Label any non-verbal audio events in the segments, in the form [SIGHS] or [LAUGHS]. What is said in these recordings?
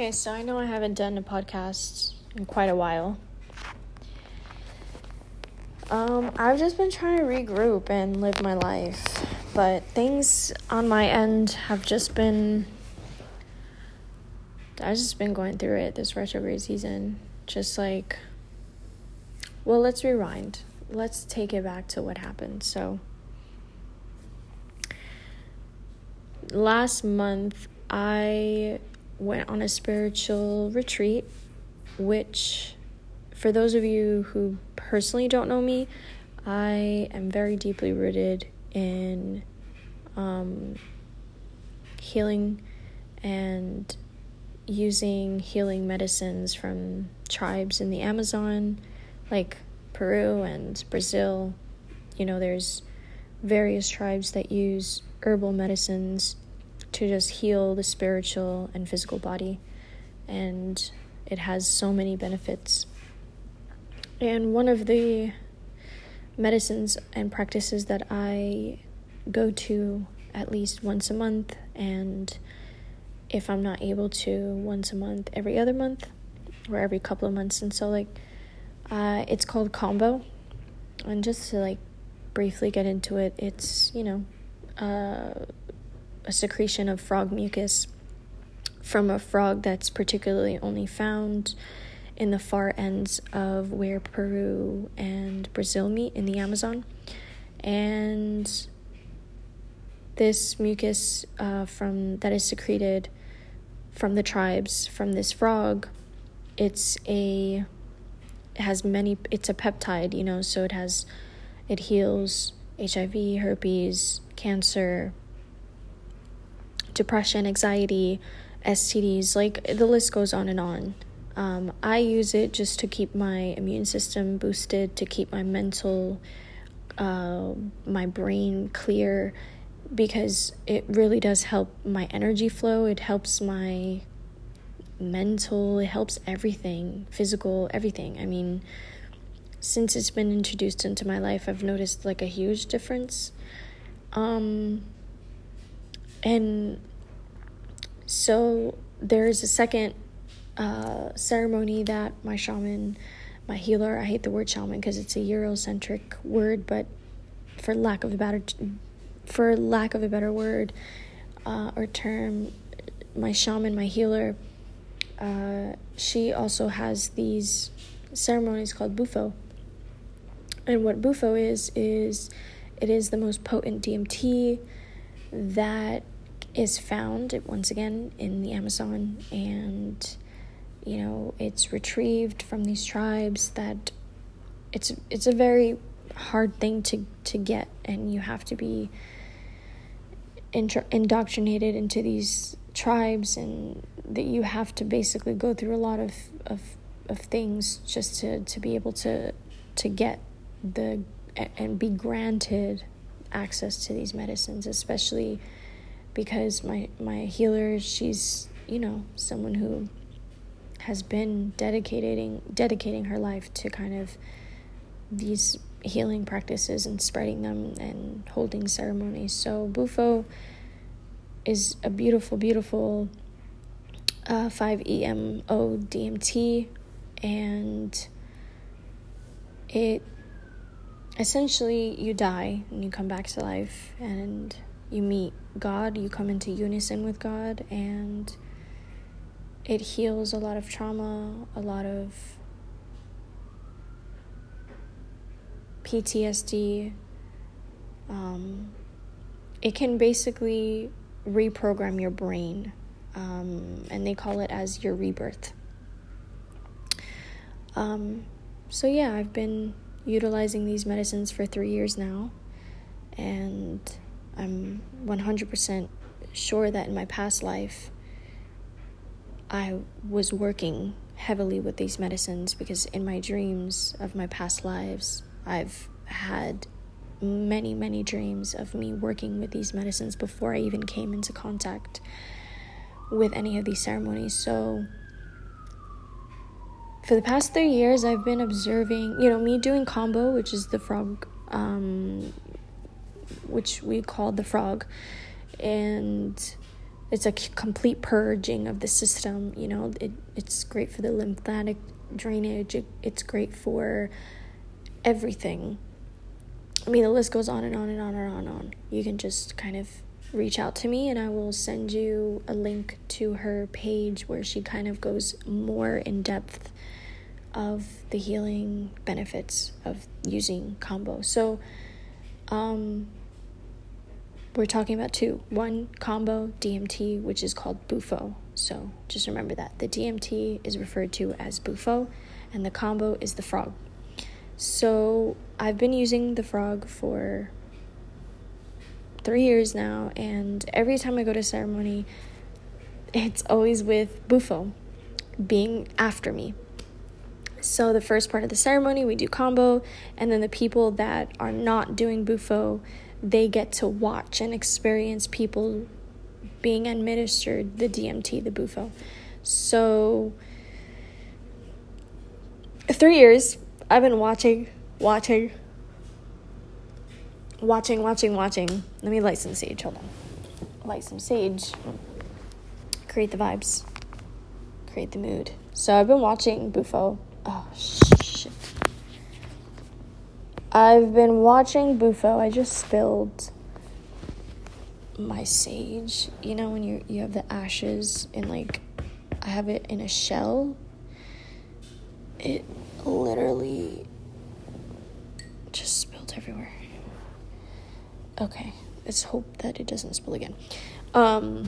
Okay, so I know I haven't done a podcast in quite a while. Um, I've just been trying to regroup and live my life, but things on my end have just been. I've just been going through it this retrograde season. Just like, well, let's rewind. Let's take it back to what happened. So, last month, I went on a spiritual retreat, which, for those of you who personally don't know me, I am very deeply rooted in um, healing and using healing medicines from tribes in the Amazon, like Peru and Brazil. You know, there's various tribes that use herbal medicines to just heal the spiritual and physical body. And it has so many benefits. And one of the medicines and practices that I go to at least once a month, and if I'm not able to, once a month, every other month, or every couple of months. And so, like, uh, it's called Kambo. And just to, like, briefly get into it, it's, you know, uh, a secretion of frog mucus from a frog that's particularly only found in the far ends of where Peru and Brazil meet in the Amazon. And this mucus uh, from that is secreted from the tribes from this frog, it's a it has many it's a peptide, you know, so it has it heals HIV, herpes, cancer, depression, anxiety, STDs, like the list goes on and on. Um, I use it just to keep my immune system boosted, to keep my mental, uh, my brain clear, because it really does help my energy flow. It helps my mental, it helps everything, physical, everything. I mean, since it's been introduced into my life, I've noticed like a huge difference. Um, and so there is a second uh, ceremony that my shaman, my healer, I hate the word shaman because it's a Eurocentric word, but for lack of a better, for lack of a better word uh, or term, my shaman, my healer, uh, she also has these ceremonies called bufo. And what bufo is is it is the most potent DMT that is found once again in the Amazon and you know it's retrieved from these tribes that it's it's a very hard thing to to get and you have to be indoctrinated into these tribes and that you have to basically go through a lot of of of things just to to be able to to get the and be granted access to these medicines especially because my my healer she's you know someone who has been dedicating dedicating her life to kind of these healing practices and spreading them and holding ceremonies. So Bufo is a beautiful, beautiful uh, 5-MeO DMT, and it essentially you die and you come back to life and you meet God, you come into unison with God, and it heals a lot of trauma, a lot of PTSD. Um, it can basically reprogram your brain, um, and they call it as your rebirth. Um, so, yeah, I've been utilizing these medicines for three years now, and I'm 100% sure that in my past life, I was working heavily with these medicines because in my dreams of my past lives, I've had many, many dreams of me working with these medicines before I even came into contact with any of these ceremonies. So, for the past three years, I've been observing, you know, me doing Kambo, which is the frog um, which we called the frog. And it's a complete purging of the system. You know, it it's great for the lymphatic drainage. It, it's great for everything. I mean, the list goes on and on and on and on and on. You can just kind of reach out to me and I will send you a link to her page where she kind of goes more in depth of the healing benefits of using Kambo. So, um, we're talking about two. One, Kambo DMT, which is called Bufo. So just remember that. The DMT is referred to as Bufo, and the Kambo is the frog. So I've been using the frog for three years now, and every time I go to ceremony, it's always with Bufo being after me. So the first part of the ceremony, we do Kambo, and then the people that are not doing Bufo, they get to watch and experience people being administered the DMT, the Bufo. So, three years, I've been watching, watching, watching, watching, watching. Let me light some sage. Hold on. Light some sage. Create the vibes. Create the mood. So I've been watching Bufo. Oh, shit. I've been watching Bufo. I just spilled my sage. You know when you you have the ashes and like I have it in a shell. It literally just spilled everywhere. Okay, let's hope that it doesn't spill again. Um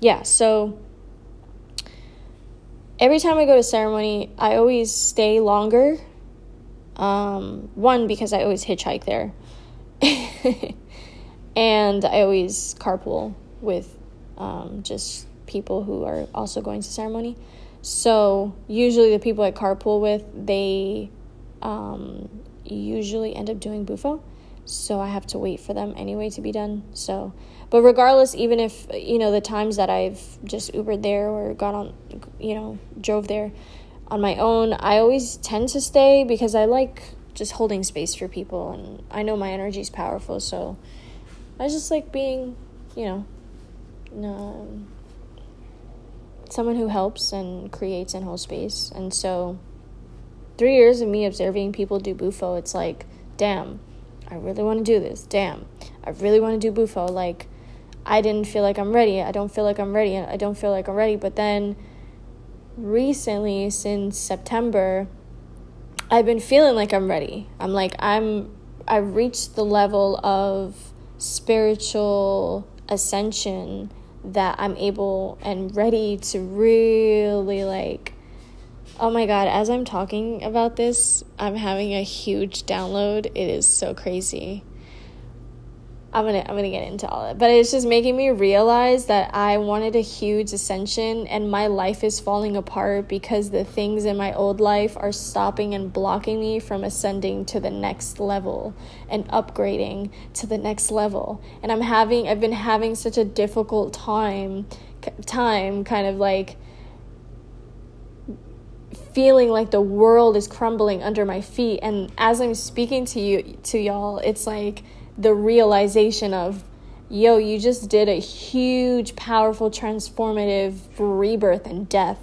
Yeah, so every time I go to ceremony, I always stay longer. Um, one, because I always hitchhike there. [LAUGHS] and I always carpool with um, just people who are also going to ceremony. So usually the people I carpool with, they um, usually end up doing bufo. So I have to wait for them anyway to be done. So but regardless, even if, you know, the times that I've just Ubered there or got on, you know, drove there on my own, I always tend to stay because I like just holding space for people and I know my energy is powerful. So I just like being, you know, um, someone who helps and creates and holds space. And so three years of me observing people do bufo, it's like, damn, I really want to do this. Damn, I really want to do bufo. Like, I didn't feel like I'm ready. I don't feel like I'm ready. I don't feel like I'm ready. But then recently, since September, I've been feeling like I'm ready. I'm like, I'm, I've reached the level of spiritual ascension that I'm able and ready to really like Oh my god, as I'm talking about this, I'm having a huge download. It is so crazy. I'm gonna I'm gonna get into all that. But it's just making me realize that I wanted a huge ascension and my life is falling apart because the things in my old life are stopping and blocking me from ascending to the next level and upgrading to the next level. And I'm having I've been having such a difficult time time kind of like feeling like the world is crumbling under my feet and as I'm speaking to you to y'all it's like the realization of, yo, you just did a huge, powerful, transformative rebirth and death.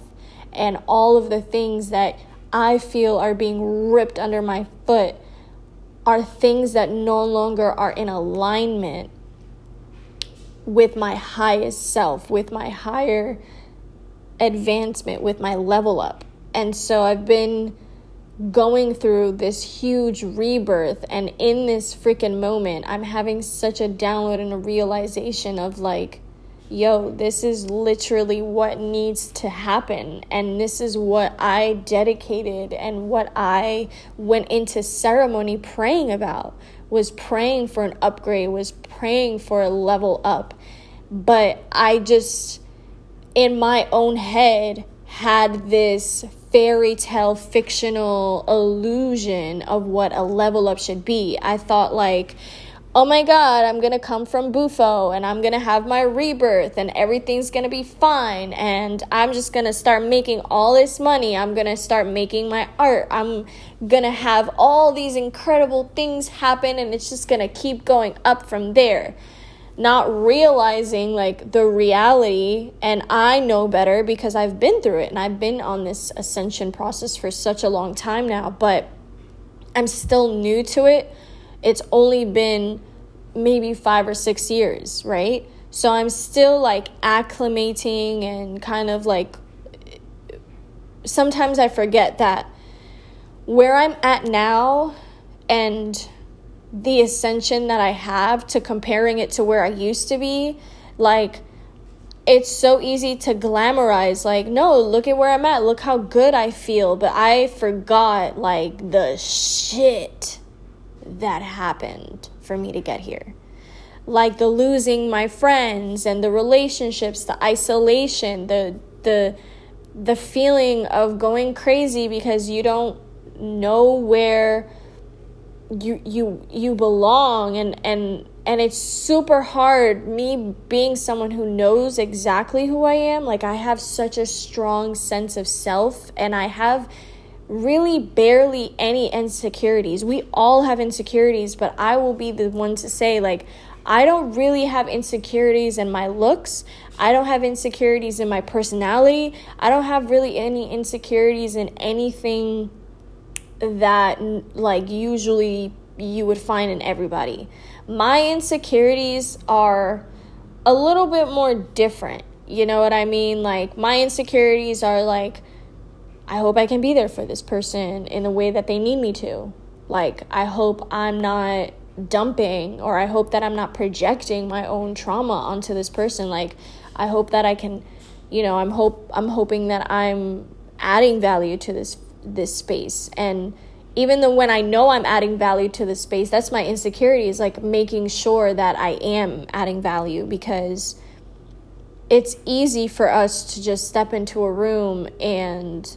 And all of the things that I feel are being ripped under my foot are things that no longer are in alignment with my highest self, with my higher advancement, with my level up. And so I've been going through this huge rebirth and in this freaking moment i'm having such a download and a realization of like yo this is literally what needs to happen and this is what i dedicated and what i went into ceremony praying about. Was praying for an upgrade was praying for a level up. But i just in my own head had this fairy tale fictional illusion of what a level up should be. I thought like oh my god, I'm gonna come from Bufo and I'm gonna have my rebirth and everything's gonna be fine and I'm just gonna start making all this money. I'm gonna start making my art. I'm gonna have all these incredible things happen and it's just gonna keep going up from there. Not realizing like the reality, and I know better because I've been through it and I've been on this ascension process for such a long time now, but I'm still new to it it's only been maybe five or six years, right? So I'm still like acclimating and kind of like sometimes I forget that where I'm at now and the ascension that I have to comparing it to where I used to be, like it's so easy to glamorize like no look at where i'm at look how good i feel but i forgot like the shit that happened for me to get here. Like the losing my friends and the relationships, the isolation, the the the feeling of going crazy because you don't know where you you you belong and and and it's super hard me being someone who knows exactly who I am like I have such a strong sense of self and I have really barely any insecurities. We all have insecurities, but I will be the one to say, like, I don't really have insecurities in my looks. I don't have insecurities in my personality. I don't have really any insecurities in anything that, like, usually you would find in everybody. My insecurities are a little bit more different. You know what I mean? Like, my insecurities are like, I hope I can be there for this person in the way that they need me to. Like, I hope I'm not dumping or I hope that I'm not projecting my own trauma onto this person. Like, I hope that I can, you know, I'm hope I'm hoping that I'm adding value to this this space. And even though when I know I'm adding value to the space, that's my insecurity is like making sure that I am adding value because it's easy for us to just step into a room and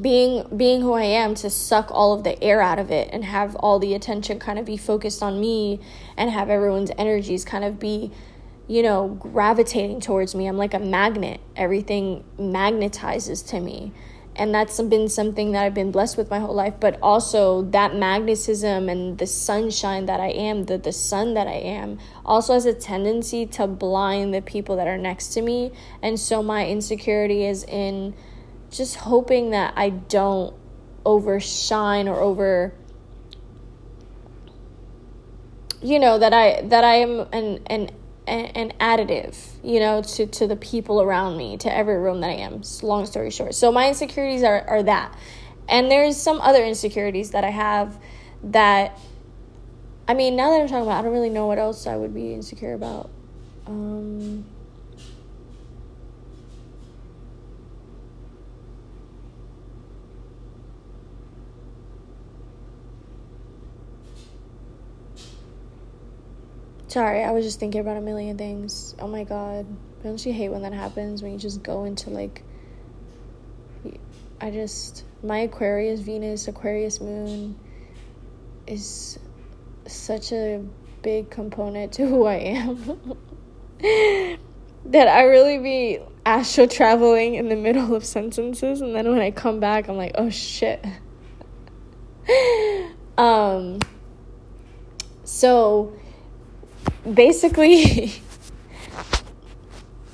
being being who I am to suck all of the air out of it and have all the attention kind of be focused on me and have everyone's energies kind of be you know gravitating towards me. I'm like a magnet. Everything magnetizes to me. And that's been something that I've been blessed with my whole life, but also that magnetism and the sunshine that I am, the the sun that I am, also has a tendency to blind the people that are next to me. And so my insecurity is in just hoping that I don't overshine or over you know that I that I am an an an additive, you know, to to the people around me, to every room that I am. Long story short. So my insecurities are are that. And there's some other insecurities that I have that I mean, now that I'm talking about, I don't really know what else I would be insecure about. Um Sorry, I was just thinking about a million things. Oh my god. Don't you hate when that happens? When you just go into like. I just. My Aquarius Venus, Aquarius Moon is such a big component to who I am. [LAUGHS] that I really be astral traveling in the middle of sentences and then when I come back I'm like, "Oh shit." [LAUGHS] um so basically [LAUGHS]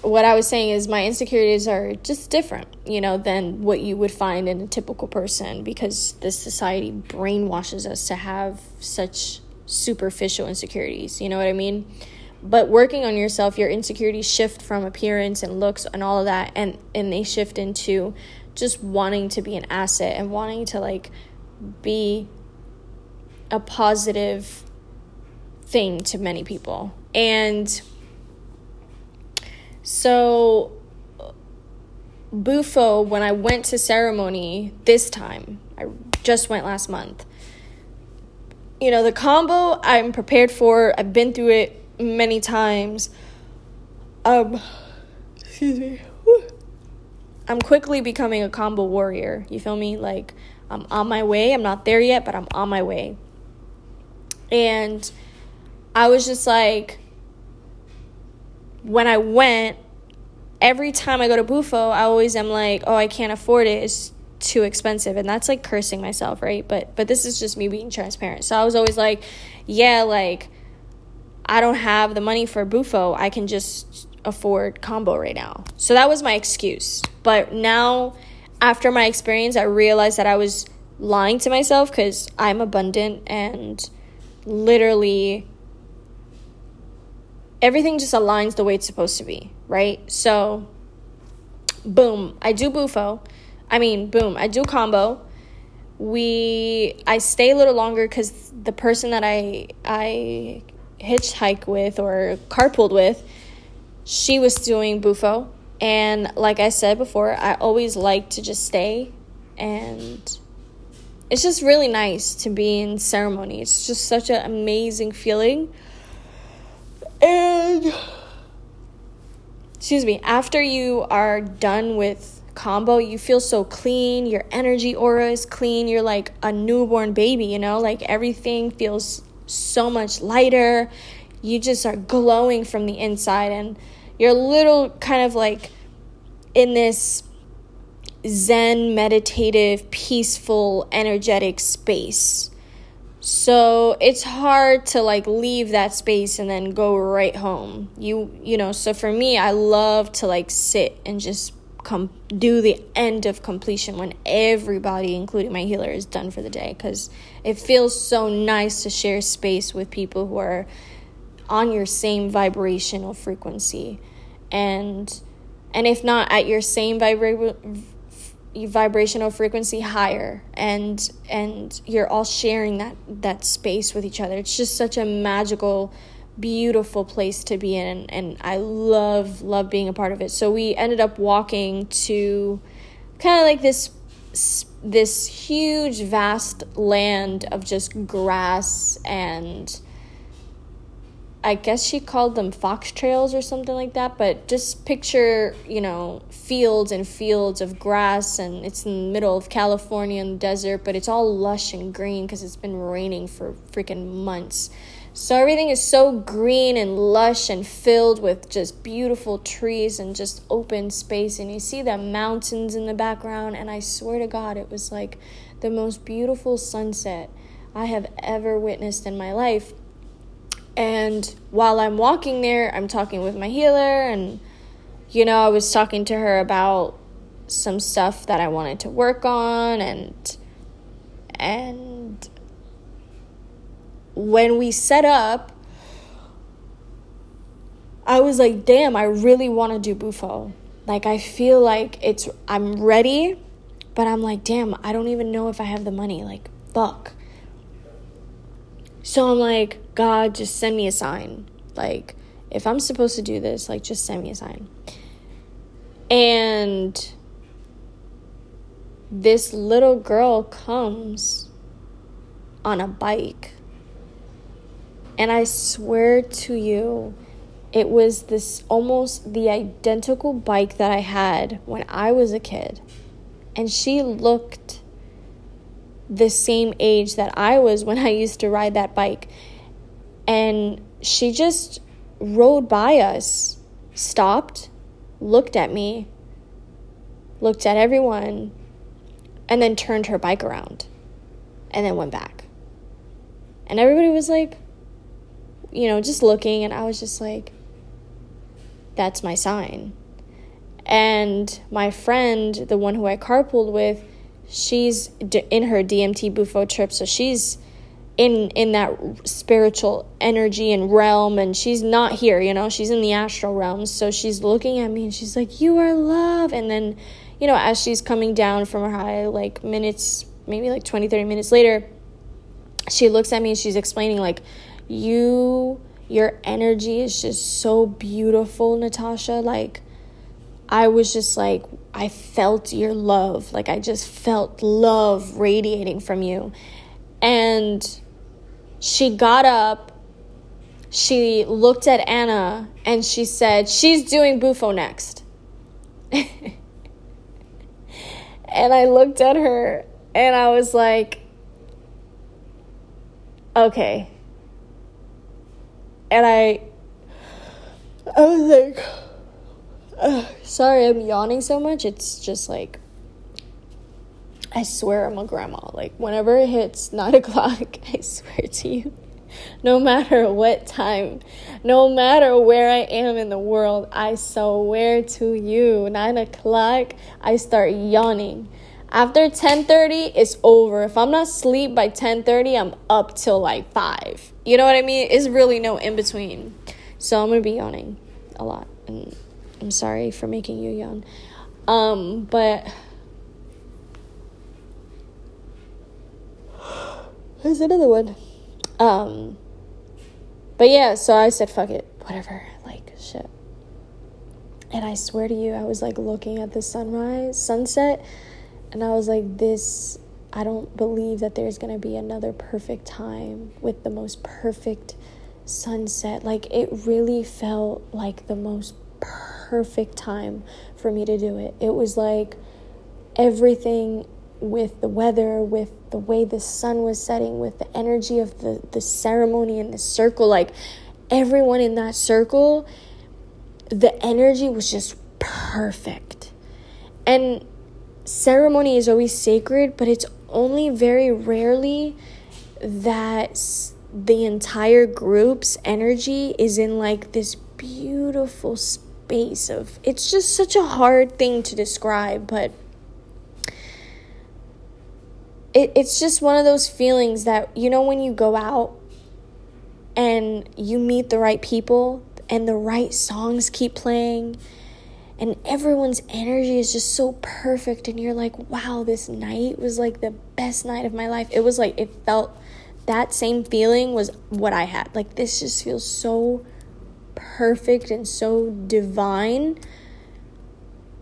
what I was saying is my insecurities are just different, you know, than what you would find in a typical person because this society brainwashes us to have such superficial insecurities, you know what I mean? But working on yourself, your insecurities shift from appearance and looks and all of that and and they shift into just wanting to be an asset and wanting to like be a positive thing to many people. And so, Bufo, when I went to ceremony this time, I just went last month. You know, the Kambo I'm prepared for, I've been through it many times. Um, excuse me. I'm quickly becoming a Kambo warrior. You feel me? Like, I'm on my way. I'm not there yet, but I'm on my way And I was just like, when I went, every time I go to Bufo, I always am like, oh, I can't afford it. It's too expensive. And that's like cursing myself, right? But but this is just me being transparent. So I was always like, yeah, like I don't have the money for Bufo. I can just afford Kambo right now. So that was my excuse. But now after my experience, I realized that I was lying to myself cuz I'm abundant and literally everything just aligns the way it's supposed to be, right? So, boom, I do Bufo. I mean, boom, I do Kambo. We I stay a little longer cuz the person that I I hitchhike with or carpooled with, she was doing Bufo. And like I said before, I always like to just stay and it's just really nice to be in ceremony. It's just such an amazing feeling. And excuse me, after you are done with Kambo, you feel so clean. Your energy aura is clean. You're like a newborn baby, you know? Like everything feels so much lighter. You just are glowing from the inside and you're a little kind of like in this zen meditative peaceful energetic space so it's hard to like leave that space and then go right home. You you know so for me i love to like sit and just come do the end of completion when everybody including my healer is done for the day. Because it feels so nice to share space with people who are on your same vibrational frequency. And and if not at your same vibra- vibrational frequency higher and and you're all sharing that that space with each other. It's just such a magical beautiful place to be in and I love love being a part of it. So we ended up walking to kind of like this this huge vast land of just grass and I guess she called them fox trails or something like that, but just picture, you know, fields and fields of grass, and it's in the middle of California in the desert, but it's all lush and green because it's been raining for freaking months. So everything is so green and lush and filled with just beautiful trees and just open space, and you see the mountains in the background, and I swear to God, it was like the most beautiful sunset I have ever witnessed in my life and while I'm walking there, I'm talking with my healer, and you know, I was talking to her about some stuff that I wanted to work on, and and when we set up, I was like, damn, I really want to do Bufo. Like, I feel like it's, I'm ready, but I'm like, damn, I don't even know if I have the money. Like, fuck. So I'm like, God, just send me a sign. Like, if I'm supposed to do this, like, just send me a sign. And this little girl comes on a bike. And I swear to you, it was this almost the identical bike that I had when I was a kid. And she looked the same age that I was when I used to ride that bike. And she just rode by us, stopped, looked at me, looked at everyone, and then turned her bike around and then went back. And everybody was like, you know, just looking, and I was just like, that's my sign. And my friend, the one who I carpooled with, she's in her DMT Bufo trip, so she's in in that spiritual energy and realm and she's not here you know? She's in the astral realm so she's looking at me and she's like you are love. And then you know as she's coming down from her high like minutes maybe like 20 30 minutes later she looks at me and she's explaining like you your energy is just so beautiful natasha. Like I was just like, I felt your love. Like, I just felt love radiating from you. And she got up, she looked at Anna, and she said, She's doing Bufo next. [LAUGHS] and I looked at her and I was like, Okay, and I, I was like, uh, [SIGHS] sorry, I'm yawning so much. It's just like, I swear I'm a grandma. Like, whenever it hits nine [LAUGHS] o'clock, I swear to you, [LAUGHS] no matter what time, no matter where I am in the world, I swear to you, nine o'clock, I start yawning. After 10:30, it's over. If I'm not asleep by 10:30, I'm up till like 5. You know what I mean? It's really no in between. So I'm going to be yawning a lot. And I'm sorry for making you yawn. Um, but [SIGHS] There's another one. Um, but yeah, so I said, fuck it, whatever, like, shit. And I swear to you, I was like looking at the sunrise, sunset, and I was like, this, I don't believe that there's gonna be another perfect time with the most perfect sunset. Like, it really felt like the most perfect time for me to do it. It was like everything with the weather, with the way the sun was setting, with the energy of the, the ceremony and the circle. Like everyone in that circle, the energy was just perfect. And ceremony is always sacred, but it's only very rarely that the entire group's energy is in like this beautiful space of it's just such a hard thing to describe, but it, it's just one of those feelings that you know when you go out and you meet the right people and the right songs keep playing and everyone's energy is just so perfect and you're like wow this night was like the best night of my life. It was like it felt that same feeling was what i had. Like this just feels so perfect and so divine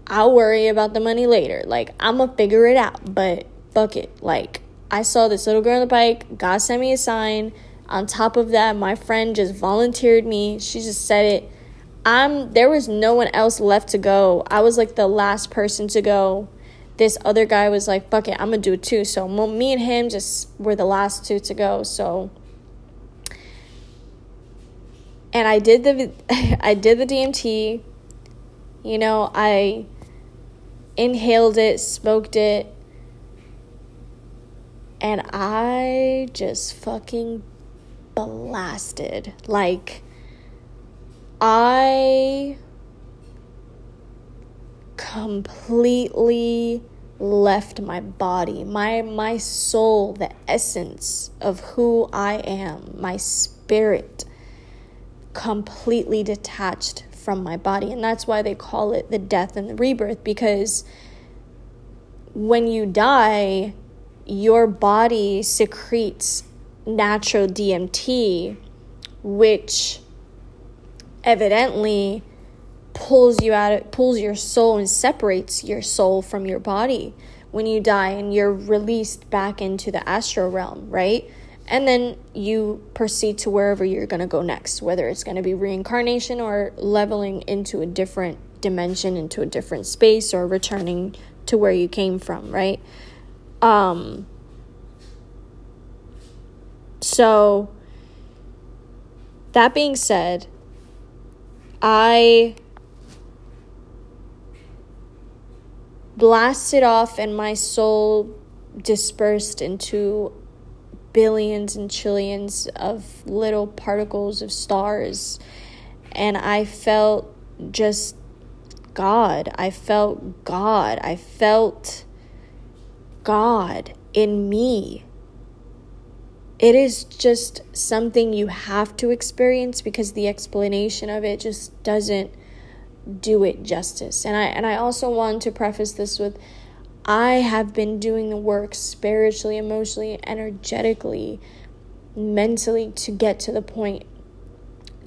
i'll worry about the money later like i'm gonna figure it out but bucket. Like, I saw this little girl on the bike, God sent me a sign. On top of that, my friend just volunteered me. She just said it. I'm there was no one else left to go. I was like the last person to go. This other guy was like, "Fuck it, I'm gonna do it too." So me and him just were the last two to go. So, and I did the [LAUGHS] I did the DMT. You know, I inhaled it, smoked it, and I just fucking blasted. Like, I completely left my body my my soul the essence of who i am my spirit completely detached from my body and that's why they call it the death and the rebirth because when you die your body secretes natural DMT, which evidently pulls you out pulls your soul and separates your soul from your body when you die and you're released back into the astral realm, right? And then you proceed to wherever you're going to go next, whether it's going to be reincarnation or leveling into a different dimension, into a different space, or returning to where you came from, right? Um, so, that being said, I blasted off and my soul dispersed into billions and trillions of little particles of stars. And I felt just God. I felt God. I felt God in me. It is just something you have to experience because the explanation of it just doesn't do it justice. And I and I also want to preface this with I have been doing the work spiritually, emotionally, energetically, mentally to get to the point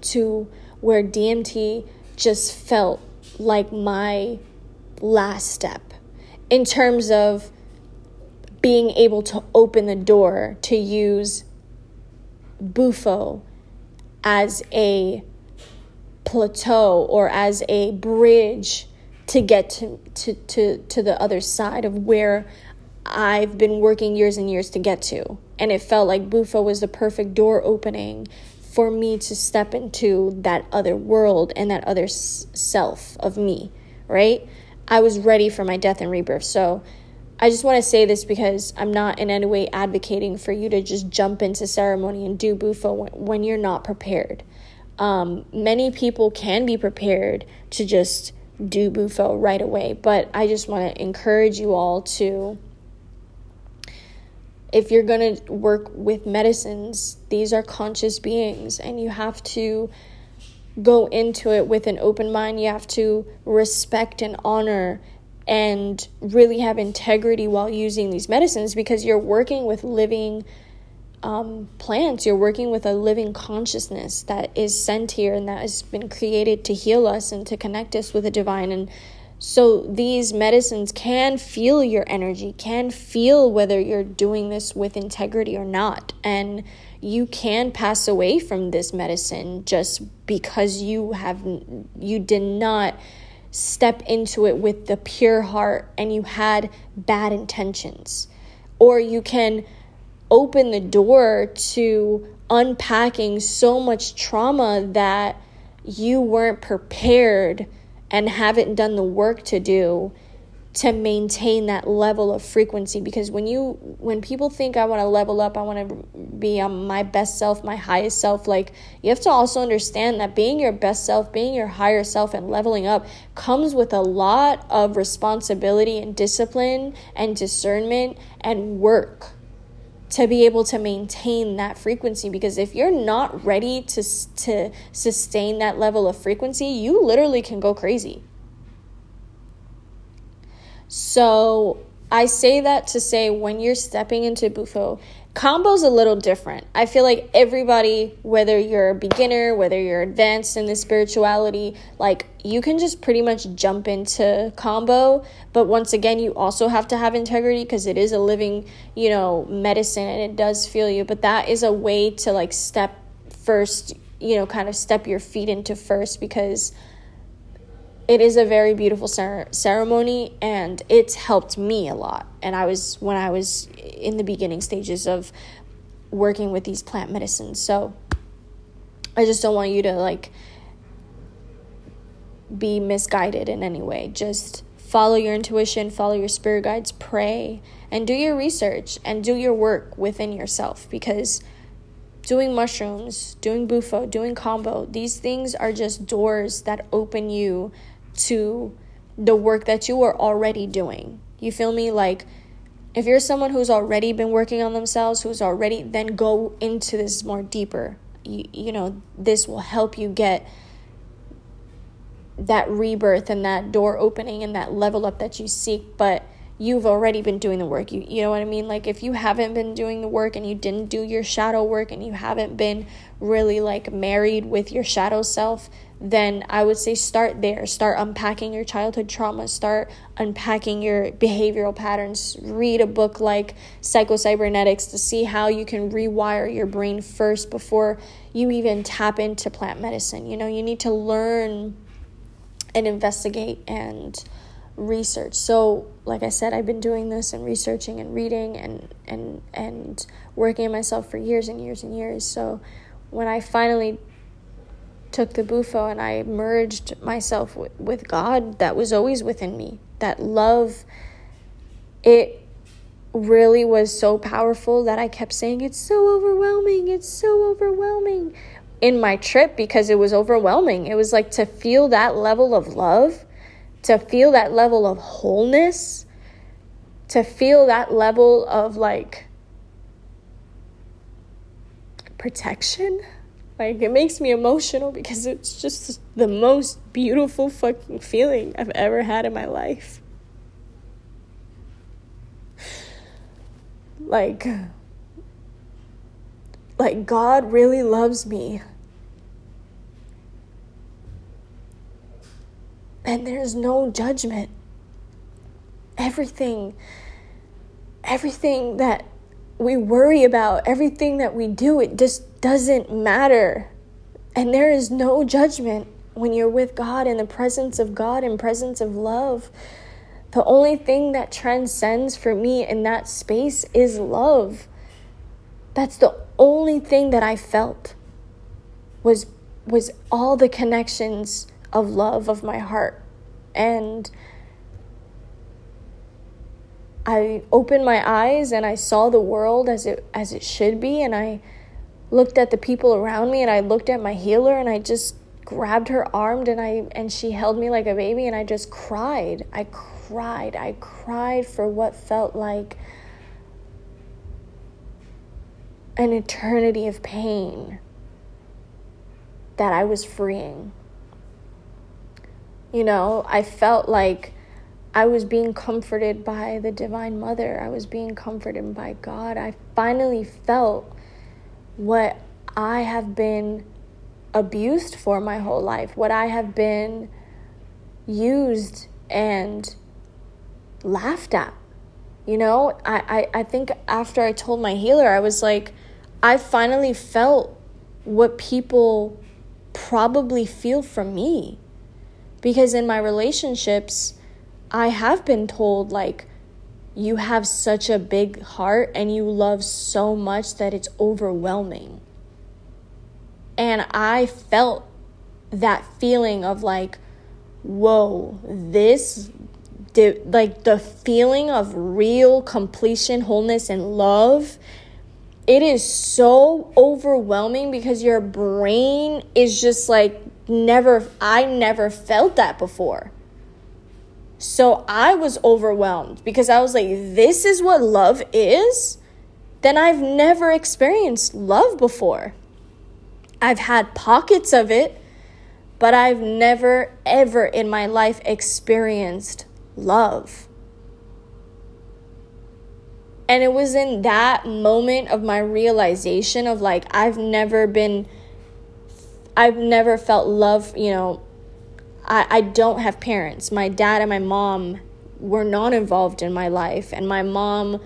to where DMT just felt like my last step in terms of being able to open the door to use Bufo as a plateau or as a bridge to get to, to, to, to the other side of where I've been working years and years to get to. And it felt like Bufo was the perfect door opening for me to step into that other world and that other s- self of me, right? I was ready for my death and rebirth. So I just want to say this because I'm not in any way advocating for you to just jump into ceremony and do bufo when, when you're not prepared. Um, many people can be prepared to just do bufo right away, but I just want to encourage you all to if you're going to work with medicines, these are conscious beings, and you have to go into it with an open mind. You have to respect and honor and really have integrity while using these medicines because you're working with living um, plants. You're working with a living consciousness that is sent here and that has been created to heal us and to connect us with the divine. And so these medicines can feel your energy, can feel whether you're doing this with integrity or not. And you can pass away from this medicine just because you have you did not step into it with the pure heart and you had bad intentions. Or you can open the door to unpacking so much trauma that you weren't prepared and haven't done the work to do to maintain that level of frequency. Because when you when people think I want to level up, I want to be on my best self, my highest self, like you have to also understand that being your best self, being your higher self and leveling up comes with a lot of responsibility and discipline and discernment and work to be able to maintain that frequency because if you're not ready to to sustain that level of frequency, you literally can go crazy. So, I say that to say when you're stepping into Bufo, Kambo's a little different. I feel like everybody, whether you're a beginner, whether you're advanced in the spirituality, like you can just pretty much jump into Kambo. But once again, you also have to have integrity because it is a living, you know, medicine and it does feel you. But that is a way to like step first, you know, kind of step your feet into first because it is a very beautiful cer- ceremony and it's helped me a lot. And i was when i was in the beginning stages of working with these plant medicines. So i just don't want you to like be misguided in any way. Just follow your intuition follow your spirit guides pray and do your research and do your work within yourself because doing mushrooms, doing bufo, doing Kambo, these things are just doors that open you to the work that you are already doing. You feel me? Like, if you're someone who's already been working on themselves, who's already, then go into this more deeper. You, you know, this will help you get that rebirth and that door opening and that level up that you seek. But you've already been doing the work. You you know what I mean? Like if you haven't been doing the work and you didn't do your shadow work and you haven't been really like married with your shadow self, then I would say start there. Start unpacking your childhood trauma, start unpacking your behavioral patterns. Read a book like Psycho-Cybernetics to see how you can rewire your brain first before you even tap into plant medicine. You know, you need to learn and investigate and research. So, like I said, I've been doing this and researching and reading and and and working on myself for years and years and years. So, when I finally took the bufo and I merged myself with, with God that was always within me. That love, it really was so powerful that I kept saying, It's so overwhelming, it's so overwhelming in my trip because it was overwhelming. It was like to feel that level of love, to feel that level of wholeness, to feel that level of like protection like it makes me emotional because it's just the most beautiful fucking feeling I've ever had in my life. [SIGHS] Like like God really loves me. And there's no judgment. Everything everything that we worry about, everything that we do, it just doesn't matter. And there is no judgment when you're with God in the presence of God in presence of love. The only thing that transcends for me in that space is love. That's the only thing that I felt. was was all the connections of love of my heart and I opened my eyes and I saw the world as it as it should be and I looked at the people around me and I looked at my healer and I just grabbed her arm and I and she held me like a baby and I just cried. I cried. I cried for what felt like an eternity of pain that I was freeing. You know, I felt like I was being comforted by the Divine Mother. I was being comforted by God. I finally felt what I have been abused for my whole life, what I have been used and laughed at. You know, I, I, I think after I told my healer, I was like, I finally felt what people probably feel from me. Because in my relationships, I have been told, like, you have such a big heart and you love so much that it's overwhelming. And I felt that feeling of like, whoa, this, like the feeling of real completion, wholeness, and love. It is so overwhelming because your brain is just like, never, I never felt that before. So I was overwhelmed because I was like, this is what love is? Then I've never experienced love before. I've had pockets of it, but I've never, ever in my life experienced love. And it was in that moment of my realization of like, I've never been, I've never felt love, you know, I, I don't have parents. My dad and my mom were not involved in my life, and my mom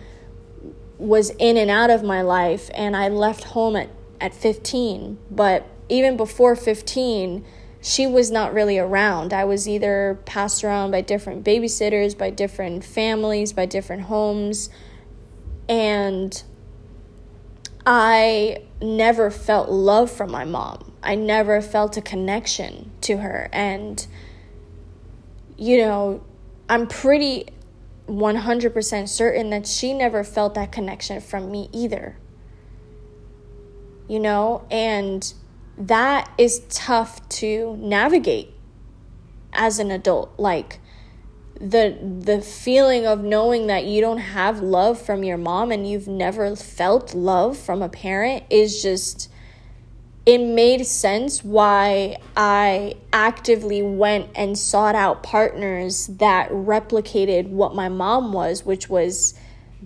was in and out of my life, and I left home at, at 15. But even before 15, she was not really around. I was either passed around by different babysitters, by different families, by different homes, and I never felt love from my mom. I never felt a connection to her. And, you know, I'm pretty 100% certain that she never felt that connection from me either. You know, and that is tough to navigate as an adult. Like, the the feeling of knowing that you don't have love from your mom and you've never felt love from a parent is just it made sense why I actively went and sought out partners that replicated what my mom was, which was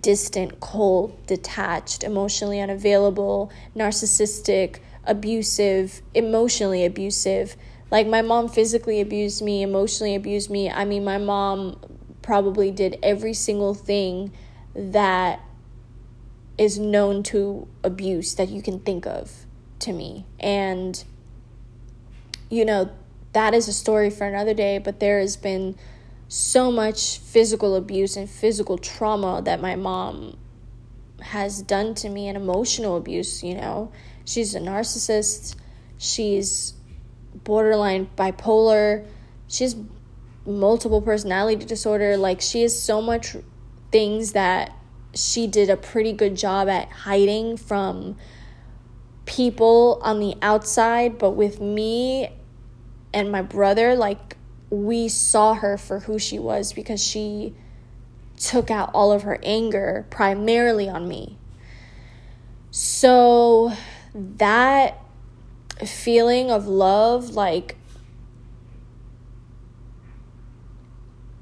distant, cold, detached, emotionally unavailable, narcissistic, abusive, emotionally abusive. Like my mom physically abused me, emotionally abused me. I mean, my mom probably did every single thing that is known to abuse that you can think of to me. And, you know, that is a story for another day, but there has been so much physical abuse and physical trauma that my mom has done to me and emotional abuse, you know. She's a narcissist. She's borderline bipolar. She's multiple personality disorder. Like she has so much things that she did a pretty good job at hiding from people on the outside, but with me and my brother, like we saw her for who she was because she took out all of her anger primarily on me. So that feeling of love, like,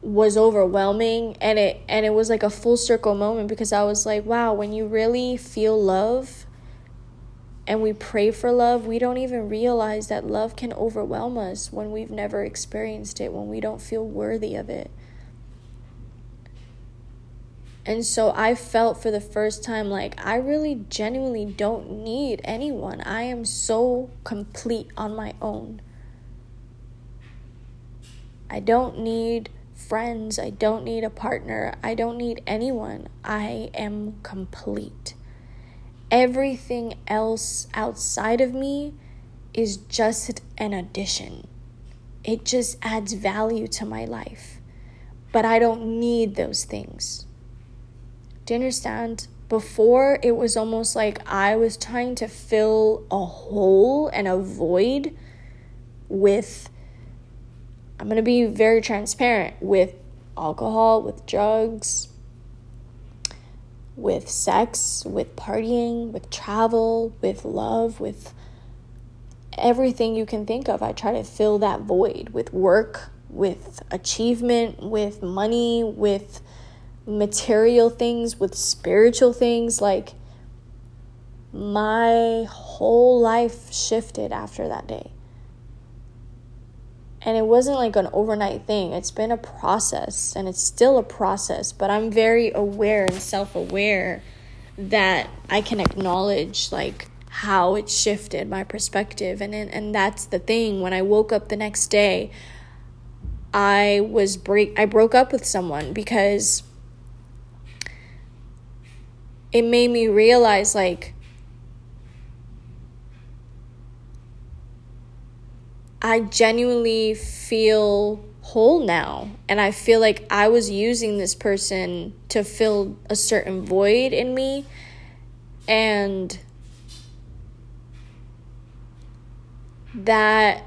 was overwhelming and it and it was like a full circle moment because I was like wow when you really feel love and we pray for love, we don't even realize that love can overwhelm us when we've never experienced it, when we don't feel worthy of it. And so I felt for the first time like I really genuinely don't need anyone. I am so complete on my own. I don't need friends. I don't need a partner. I don't need anyone. I am complete everything else outside of me is just an addition. It just adds value to my life. But I don't need those things. Do you understand? Before, it was almost like I was trying to fill a hole and a void with, I'm going to be very transparent, with alcohol, with drugs, with sex, with partying, with travel, with love, with everything you can think of. I try to fill that void with work, with achievement, with money, with material things, with spiritual things. Like, my whole life shifted after that day. And it wasn't like an overnight thing. It's been a process and it's still a process, but I'm very aware and self aware that I can acknowledge like how it shifted my perspective and and that's the thing when I woke up the next day I was break I broke up with someone because it made me realize like I genuinely feel whole now. And I feel like I was using this person to fill a certain void in me. And that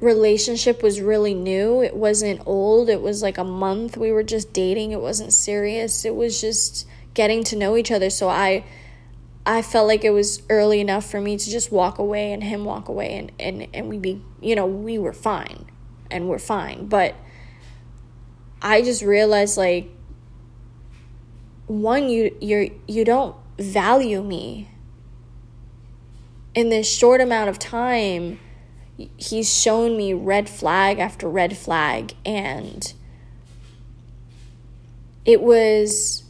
relationship was really new. It wasn't old. It was like a month. We were just dating. It wasn't serious. It was just getting to know each other. So I I felt like it was early enough for me to just walk away and him walk away and, and, and we be you know, we were fine and we're fine. But I just realized like one, you you're you don't value me. In this short amount of time, he's shown me red flag after red flag and it was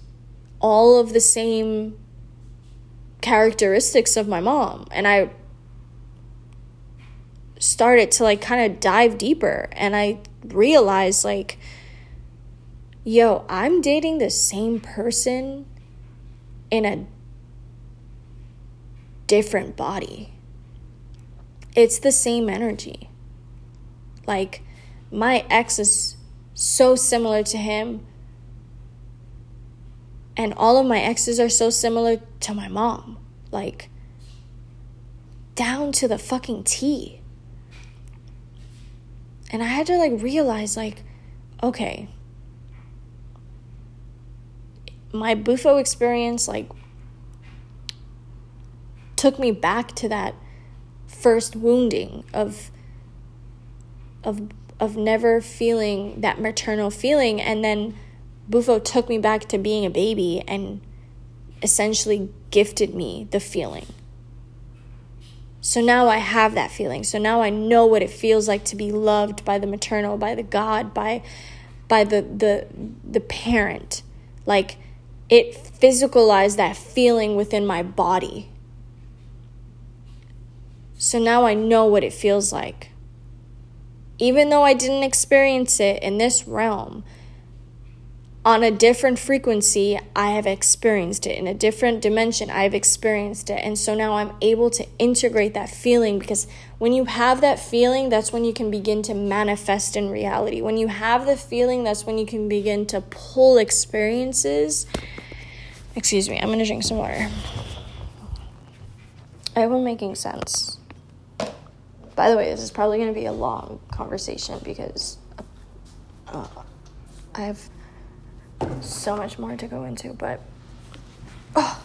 all of the same characteristics of my mom and I started to like kind of dive deeper and I realized like yo, I'm dating the same person in a different body. It's the same energy. Like my ex is so similar to him and all of my exes are so similar to my mom. Like, down to the fucking T. And I had to like realize, like, okay, my Bufo experience, like, took me back to that first wounding of of of never feeling that maternal feeling and then Bufo took me back to being a baby and essentially gifted me the feeling. So now I have that feeling. So now I know what it feels like to be loved by the maternal, by the God, by by the the the parent. Like it physicalized that feeling within my body. So now I know what it feels like. Even though I didn't experience it in this realm, on a different frequency, I have experienced it. In a different dimension, I've experienced it. And so now I'm able to integrate that feeling because when you have that feeling, that's when you can begin to manifest in reality. When you have the feeling, that's when you can begin to pull experiences. Excuse me, I'm to drink some water. I hope I'm making sense. By the way, this is probably to be a long conversation because uh, I've so much more to go into, but oh,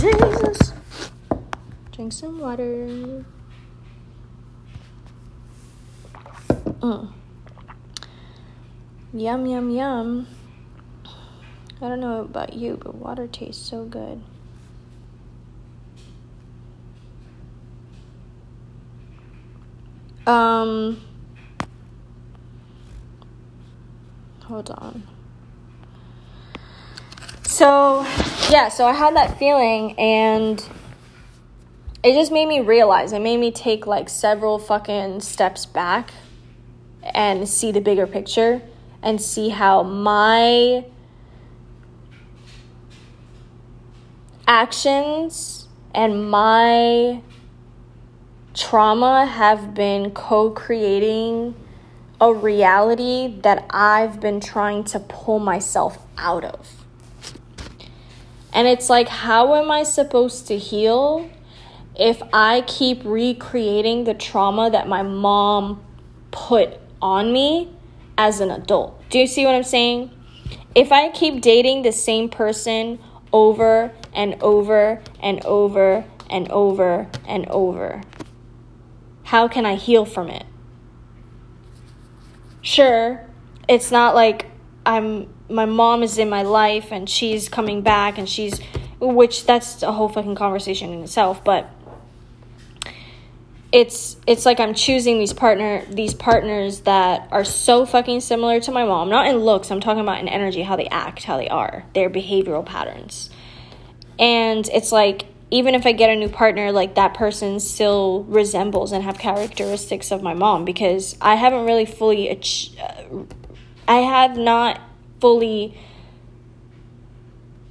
Jesus. Drink some water. Mm. Yum, yum, yum. I don't know about you, but water tastes so good. Um, hold on. So, yeah, so I had that feeling and it just made me realize, it made me take like several fucking steps back and see the bigger picture and see how my actions and my trauma have been co creating a reality that I've been trying to pull myself out of. And it's like, how am I supposed to heal if I keep recreating the trauma that my mom put on me as an adult? Do you see what I'm saying? If I keep dating the same person over and over and over and over and over, how can I heal from it? Sure, it's not like I'm my mom is in my life and she's coming back and she's which that's a whole fucking conversation in itself, but it's it's like I'm choosing these partner these partners that are so fucking similar to my mom. Not in looks, I'm talking about in energy, how they act, how they are, their behavioral patterns. And it's like even if I get a new partner, like that person still resembles and have characteristics of my mom because I haven't really fully, ach- uh, I have not fully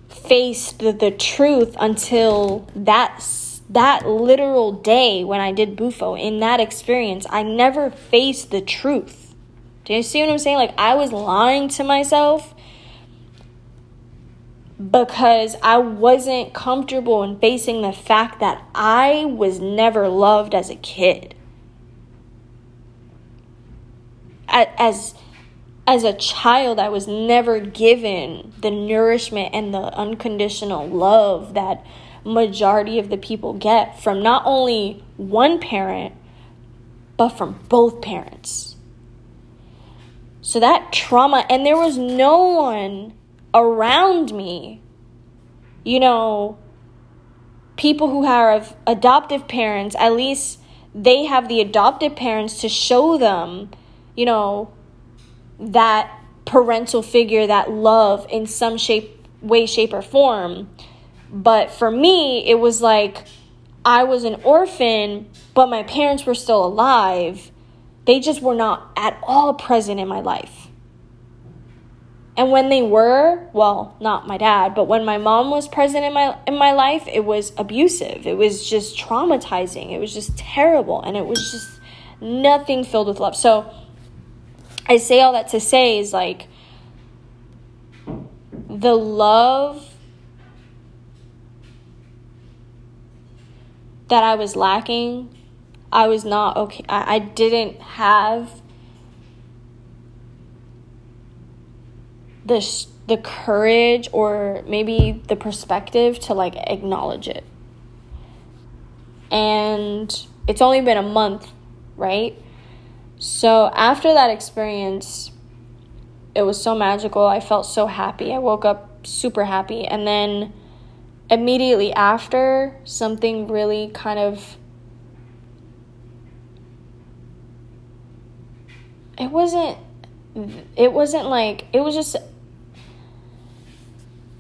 faced the, the truth until that that literal day when I did Bufo. In that experience, I never faced the truth. Do you see what I'm saying? Like I was lying to myself because I wasn't comfortable in facing the fact that I was never loved as a kid. As as a child, I was never given the nourishment and the unconditional love that majority of the people get from not only one parent but from both parents. So that trauma and there was no one around me, you know, people who have adoptive parents, at least they have the adoptive parents to show them, you know, that parental figure, that love in some shape, way, shape, or form. But for me, it was like I was an orphan, but my parents were still alive. They just were not at all present in my life. And when they were, well, not my dad, but when my mom was present in my in my life, it was abusive. It was just traumatizing. It was just terrible and it was just nothing filled with love. So I say all that to say is like the love that I was lacking, I was not okay. I, I didn't have the the courage or maybe the perspective to like acknowledge it. And it's only been a month, right? So after that experience, it was so magical. I felt so happy. I woke up super happy. And then immediately after, something really kind of. It wasn't. It wasn't like. It was just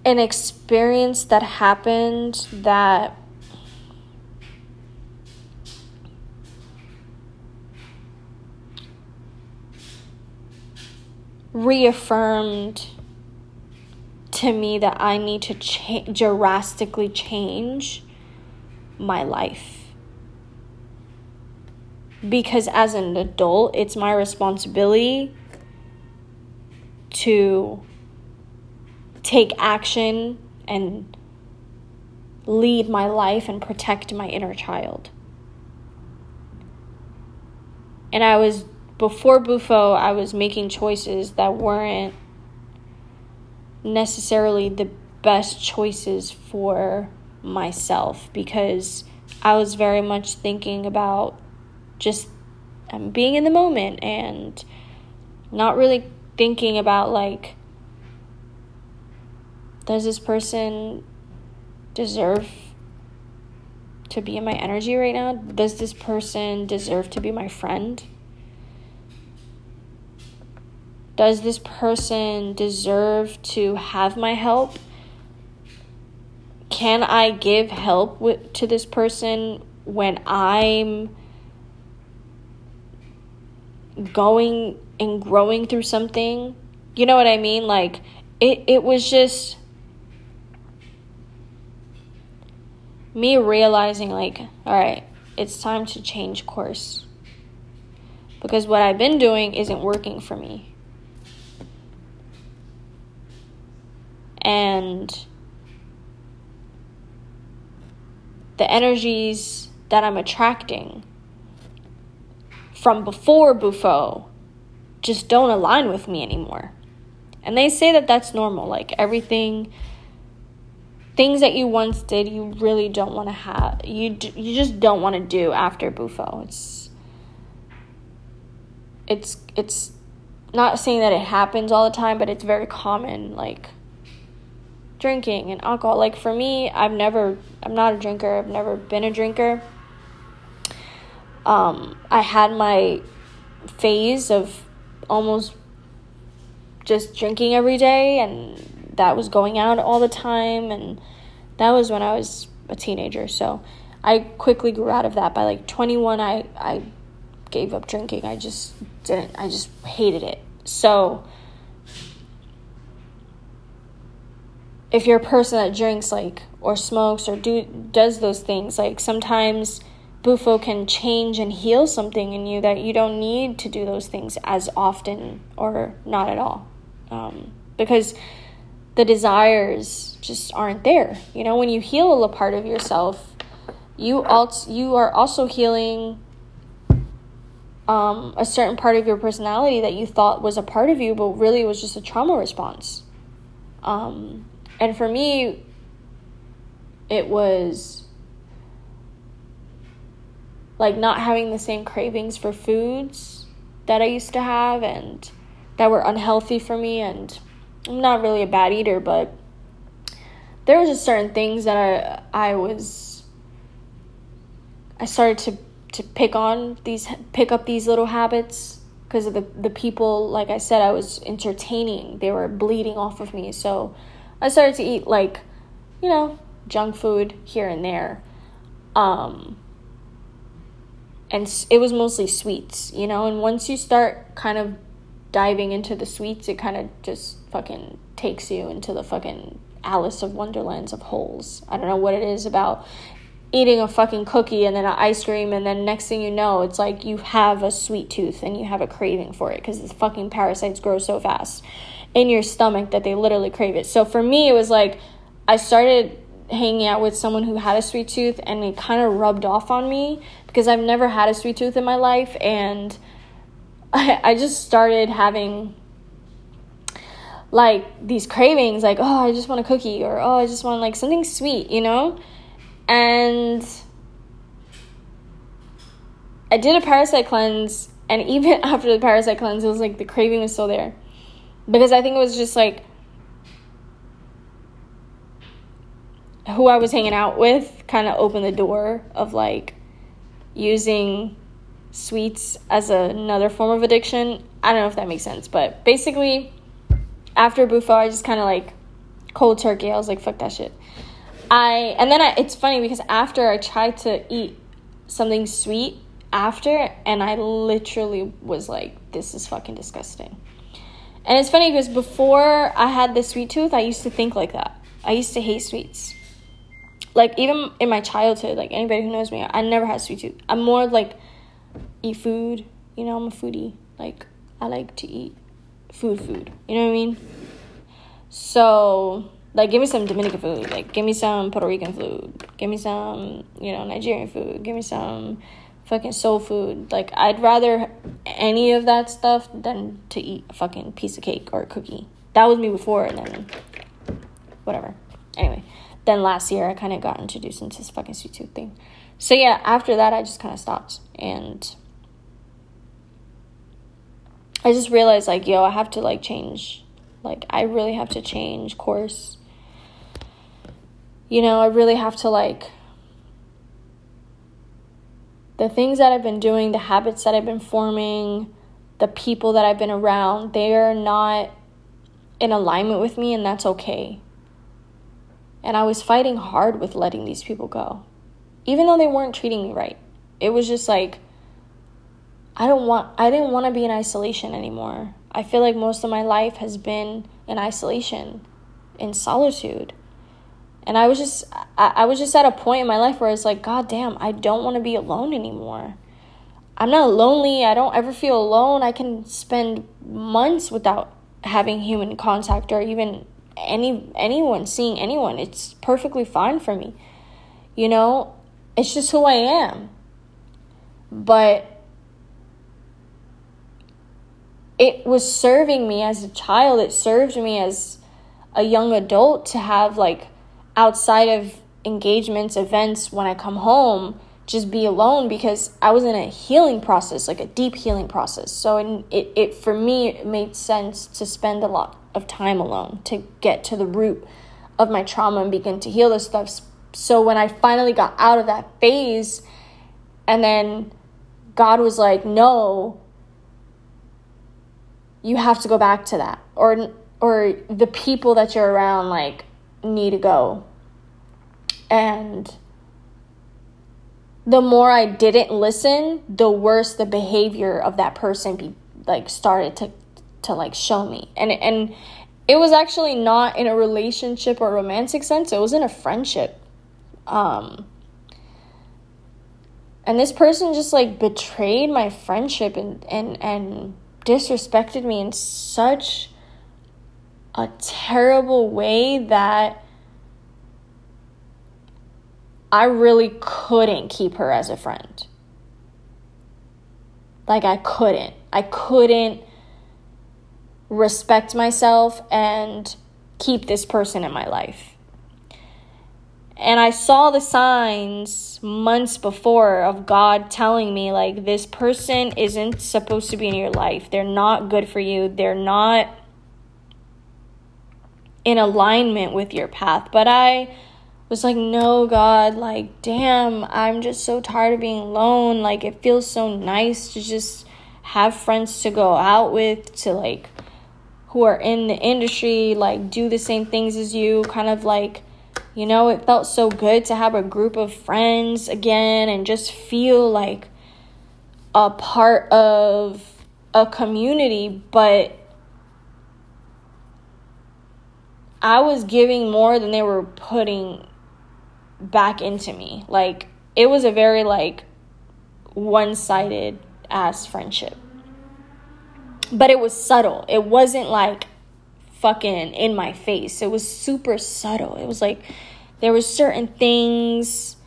an experience that happened that reaffirmed to me that I need to cha- drastically change my life. Because as an adult, it's my responsibility to take action and lead my life and protect my inner child. And I was, before Bufo, I was making choices that weren't necessarily the best choices for myself because I was very much thinking about just um, being in the moment and not really thinking about like does this person deserve to be in my energy right now? Does this person deserve to be my friend? Does this person deserve to have my help? Can I give help to this person when I'm going and growing through something? You know what I mean? Like, it, it was just me realizing like all right it's time to change course. Because what I've been doing isn't working for me. And the energies that I'm attracting from before Bufo just don't align with me anymore. And they say that that's normal. Like everything, things that you once did, you really don't want to have. You you just don't want to do after Bufo. It's it's it's not saying that it happens all the time, but it's very common. Like drinking and alcohol. Like for me, I've never. I'm not a drinker. I've never been a drinker. Um, I had my phase of almost just drinking every day and that was going out all the time and that was when I was a teenager. So I quickly grew out of that. By like 21 I I gave up drinking. I just didn't I just hated it. So if you're a person that drinks like or smokes or do does those things like sometimes Bufo can change and heal something in you that you don't need to do those things as often or not at all. Um, because the desires just aren't there. You know, when you heal a part of yourself, you also you are also healing um, a certain part of your personality that you thought was a part of you, but really was just a trauma response. Um, and for me, it was like not having the same cravings for foods that I used to have and that were unhealthy for me. And I'm not really a bad eater but there was just certain things that I I was I started to to pick on these pick up these little habits because of the the people. Like I said I was entertaining. They were bleeding off of me. So I started to eat like you know junk food here and there um and it was mostly sweets, you know. And once you start kind of diving into the sweets, it kind of just fucking takes you into the fucking Alice of Wonderlands of holes. I don't know what it is about eating a fucking cookie and then an ice cream, and then next thing you know, it's like you have a sweet tooth and you have a craving for it because the fucking parasites grow so fast in your stomach that they literally crave it. So for me, it was like I started hanging out with someone who had a sweet tooth and it kind of rubbed off on me because I've never had a sweet tooth in my life and I, [LAUGHS] I just started having like these cravings like oh I just want a cookie or oh I just want like something sweet, you know? And I did a parasite cleanse and [LAUGHS] even after the parasite cleanse it was like the craving was still there. Because I think it was just like who I was hanging out with kind of opened the door of like using sweets as another form of addiction. I don't know if that makes sense, but basically, after Bufo, I just kind of like cold turkey. I was like, fuck that shit. I and then I, it's funny because after I tried to eat something sweet after, and I literally was like, this is fucking disgusting. And it's funny because before I had the sweet tooth, I used to think like that. I used to hate sweets like even in my childhood, like anybody who knows me, I never had sweet tooth. I'm more like eat food. You know, I'm a foodie. Like I like to eat food, food. You know what I mean? So like, give me some Dominican food. Like, give me some Puerto Rican food. Give me some, you know, Nigerian food. Give me some fucking soul food. Like, I'd rather any of that stuff than to eat a fucking piece of cake or a cookie. That was me before, and then whatever. Anyway, then last year I kind of got introduced into this fucking sweet tooth thing. So yeah, after that I just kind of stopped and I just realized like, yo, I have to like change. Like I really have to change course. You know, I really have to like the things that I've been doing, the habits that I've been forming, the people that I've been around, they are not in alignment with me and that's okay. And I was fighting hard with letting these people go, even though they weren't treating me right. It was just like, I don't want, I didn't want to be in isolation anymore. I feel like most of my life has been in isolation, in solitude. And I was just I, I was just at a point in my life where it's like, God damn, I don't want to be alone anymore. I'm not lonely. I don't ever feel alone. I can spend months without having human contact or even any anyone seeing anyone. It's perfectly fine for me. You know, it's just who I am. But it was serving me as a child. It served me as a young adult to have like outside of engagements, events when I come home, just be alone because I was in a healing process, like a deep healing process. So it, it, it for me it made sense to spend a lot of time alone to get to the root of my trauma and begin to heal this stuff. So when I finally got out of that phase and then God was like, "No, you have to go back to that." Or or the people that you're around like need to go. And the more I didn't listen, the worse the behavior of that person be like started to to like show me. And and it was actually not in a relationship or romantic sense. It was in a friendship. Um and this person just like betrayed my friendship and and and disrespected me in such a terrible way that I really couldn't keep her as a friend. Like, I couldn't. I couldn't respect myself and keep this person in my life. And I saw the signs months before of God telling me, like, this person isn't supposed to be in your life. They're not good for you. They're not in alignment with your path. But I was like, no, God, like, damn, I'm just so tired of being alone. Like, it feels so nice to just have friends to go out with, to like, who are in the industry, like, do the same things as you, kind of like, you know, it felt so good to have a group of friends again and just feel like a part of a community, but I was giving more than they were putting back into me. Like it was a very like one-sided ass friendship. But it was subtle. It wasn't like fucking in my face. It was super subtle. It was like there was certain things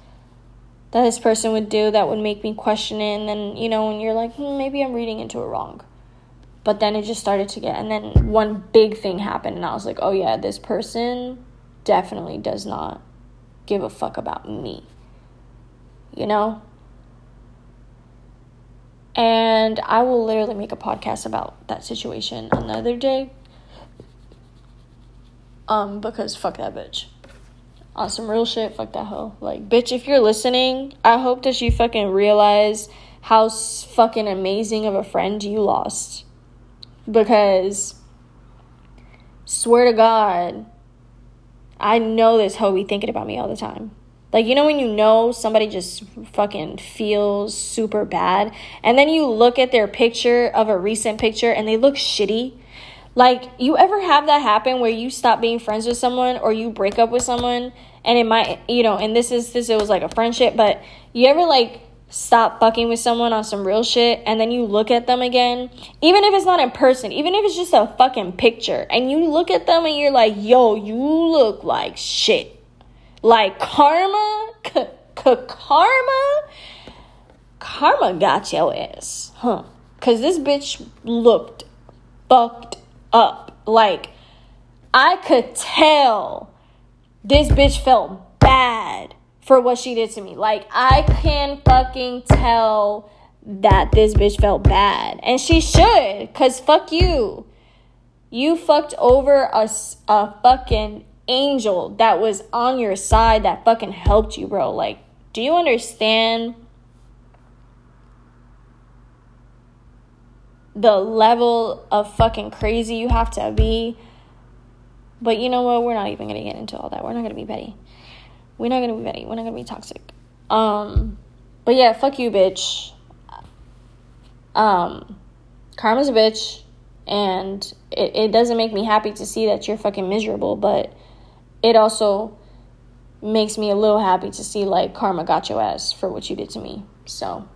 that this person would do that would make me question it and then you know when you're like hmm, maybe i'm reading into it wrong but then it just started to get and then one big thing happened and i was like oh yeah this person definitely does not give a fuck about me. You know? And I will literally make a podcast about that situation another day. Um, because fuck that bitch. On some real shit, fuck that hoe. Like, bitch, if you're listening, I hope that you fucking realize how fucking amazing of a friend you lost. Because, swear to God, I know this hoe be thinking about me all the time. Like, you know, when you know somebody just fucking feels super bad, and then you look at their picture of a recent picture and they look shitty? Like, you ever have that happen where you stop being friends with someone or you break up with someone and it might, you know, and this is, this, it was like a friendship, but you ever like stop fucking with someone on some real shit and then you look at them again, even if it's not in person, even if it's just a fucking picture, and you look at them and you're like, yo, you look like shit. Like karma, k- k- karma, karma got your ass, huh? Cause this bitch looked fucked up. Like, I could tell this bitch felt bad for what she did to me. Like, I can fucking tell that this bitch felt bad. And she should, because fuck you. You fucked over a, a fucking angel that was on your side that fucking helped you, bro. Like, do you understand the level of fucking crazy you have to be? But you know what? We're not even gonna get into all that. We're not gonna be petty. We're not gonna be petty. We're not gonna be toxic. Um, but yeah, fuck you, bitch. Um, karma's a bitch, and it, it doesn't make me happy to see that you're fucking miserable, but it also makes me a little happy to see like karma got your ass for what you did to me. So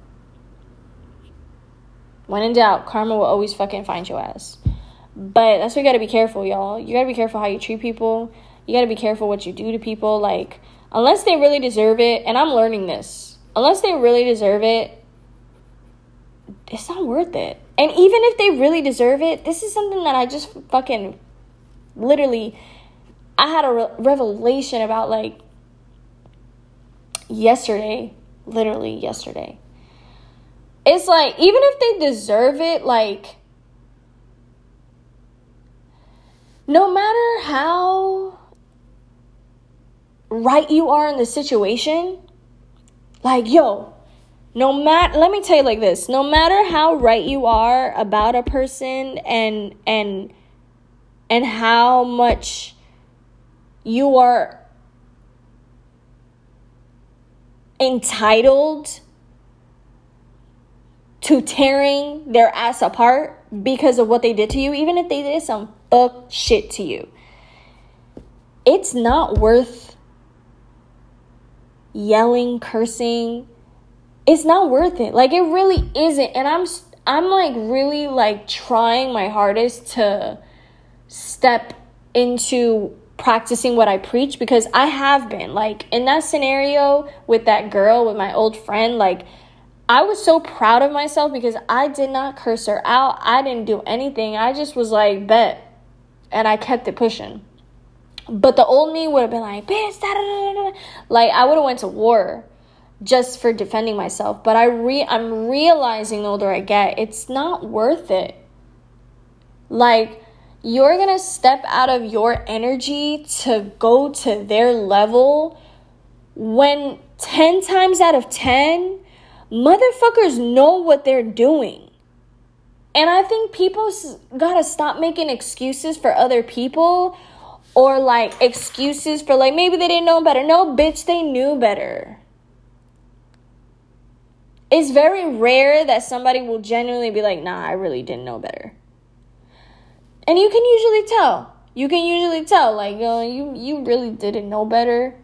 when in doubt, karma will always fucking find your ass. But that's why you gotta be careful, y'all. You gotta be careful how you treat people. You gotta be careful what you do to people. Like, unless they really deserve it, and I'm learning this, unless they really deserve it, it's not worth it. And even if they really deserve it, this is something that I just fucking literally I had a re- revelation about like yesterday, literally yesterday. It's like even if they deserve it, like no matter how right you are in the situation, like yo, no matter let me tell you like this, no matter how right you are about a person and and and how much you are entitled to tearing their ass apart because of what they did to you, even if they did some fuck shit to you. It's not worth yelling, cursing. It's not worth it. Like it really isn't. And I'm I'm like really like trying my hardest to step into practicing what I preach because I have been. Like in that scenario with that girl, with my old friend, like I was so proud of myself because I did not curse her out. I didn't do anything. I just was like, bet. And I kept it pushing. But the old me would have been like, bitch, da, da, da, like I would have went to war just for defending myself. But I re I'm realizing the older I get, it's not worth it. Like you're gonna step out of your energy to go to their level when 10 times out of 10, motherfuckers know what they're doing. And I think people gotta stop making excuses for other people or like excuses for like maybe they didn't know better. No, bitch, they knew better. It's very rare that somebody will genuinely be like, nah, I really didn't know better. And you can usually tell. You can usually tell, like, uh, you you really didn't know better.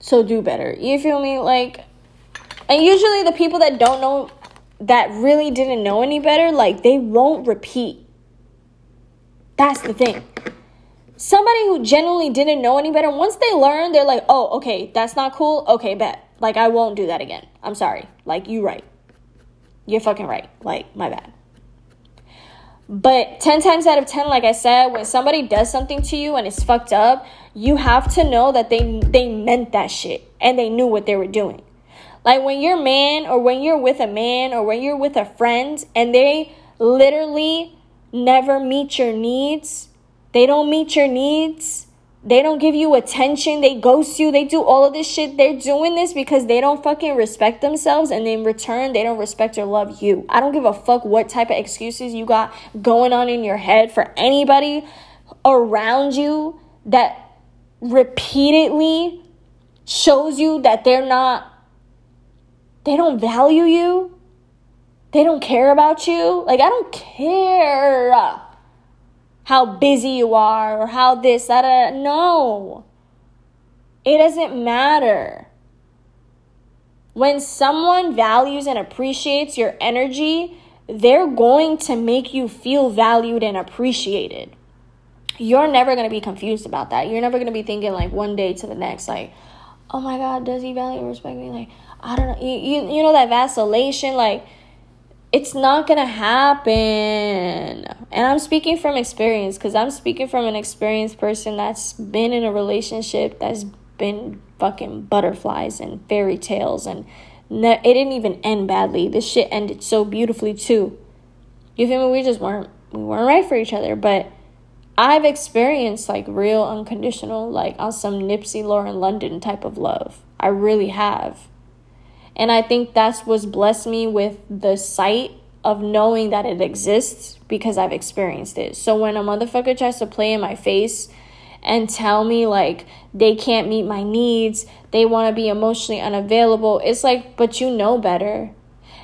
So do better. You feel me? Like, and usually the people that don't know, that really didn't know any better, like, they won't repeat. That's the thing. Somebody who genuinely didn't know any better, once they learn, they're like, oh, okay, that's not cool. Okay, bet. Like, I won't do that again. I'm sorry. Like, you right. You're fucking right. Like, my bad. But 10 times out of 10, like I said, when somebody does something to you and it's fucked up, you have to know that they they meant that shit and they knew what they were doing. Like when you're man or when you're with a man or when you're with a friend and they literally never meet your needs, they don't meet your needs, they don't give you attention. They ghost you. They do all of this shit. They're doing this because they don't fucking respect themselves. And in return, they don't respect or love you. I don't give a fuck what type of excuses you got going on in your head for anybody around you that repeatedly shows you that they're not, they don't value you. They don't care about you. Like, I don't care how busy you are or how this, that, that. No. It doesn't matter. When someone values and appreciates your energy, they're going to make you feel valued and appreciated. You're never going to be confused about that. You're never going to be thinking like one day to the next, like, oh my God, does he value and respect me? Like, I don't know. You, you, you know that vacillation, like, it's not gonna happen. And I'm speaking from experience because I'm speaking from an experienced person that's been in a relationship that's been fucking butterflies and fairy tales and ne- it didn't even end badly. This shit ended so beautifully too. You feel me? We just weren't we weren't right for each other, but I've experienced like real unconditional, like on some Nipsey Lauren London type of love. I really have. And I think that's what's blessed me with the sight of knowing that it exists because I've experienced it. So when a motherfucker tries to play in my face and tell me like they can't meet my needs, they want to be emotionally unavailable, it's like, but you know better.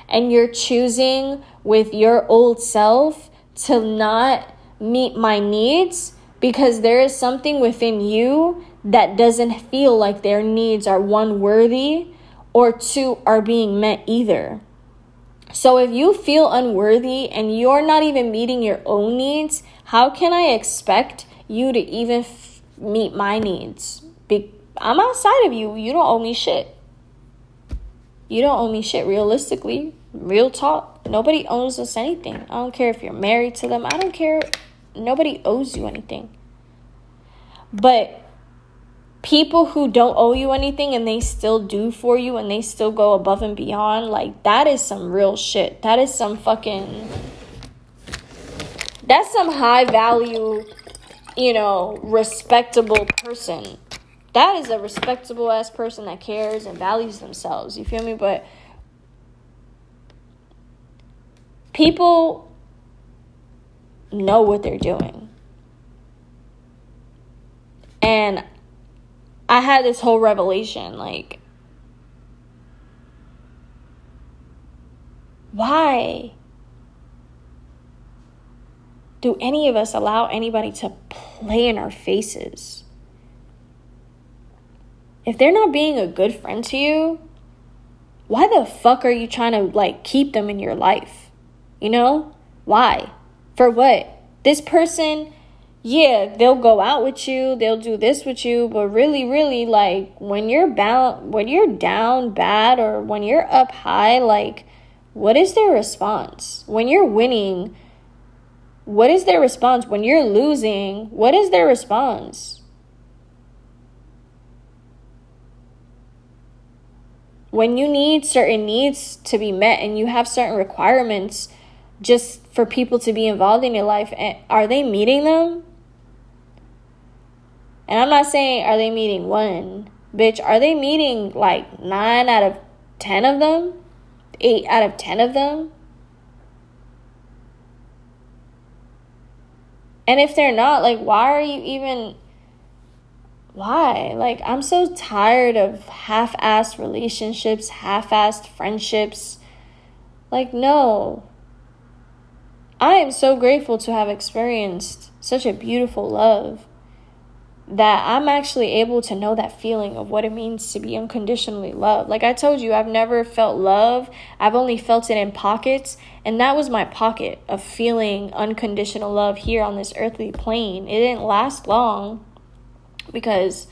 And you're choosing with your old self to not meet my needs because there is something within you that doesn't feel like their needs are one worthy or two are being met either. So if you feel unworthy and you're not even meeting your own needs, how can I expect you to even f- meet my needs? Be- I'm outside of you. You don't owe me shit. You don't owe me shit realistically. Real talk. Nobody owes us anything. I don't care if you're married to them. I don't care. Nobody owes you anything. But people who don't owe you anything and they still do for you and they still go above and beyond, like that is some real shit. That is some fucking that's some high value, you know, respectable person. That is a respectable ass person that cares and values themselves. You feel me? But people know what they're doing. And I had this whole revelation like, why do any of us allow anybody to play in our faces? If they're not being a good friend to you, why the fuck are you trying to like keep them in your life? You know? Why? For what? This person yeah, they'll go out with you, they'll do this with you, but really, really, like when you're bound, when you're down bad or when you're up high, like what is their response? When you're winning, what is their response? When you're losing, what is their response? When you need certain needs to be met and you have certain requirements just for people to be involved in your life, eh, are they meeting them? And I'm not saying are they meeting one, bitch, are they meeting like 9 out of 10 of them? 8 out of 10 of them? And if they're not, like why are you even why? Like I'm so tired of half-assed relationships, half-assed friendships. Like no. I am so grateful to have experienced such a beautiful love that I'm actually able to know that feeling of what it means to be unconditionally loved. Like I told you, I've never felt love. I've only felt it in pockets, and that was my pocket of feeling unconditional love here on this earthly plane. It didn't last long because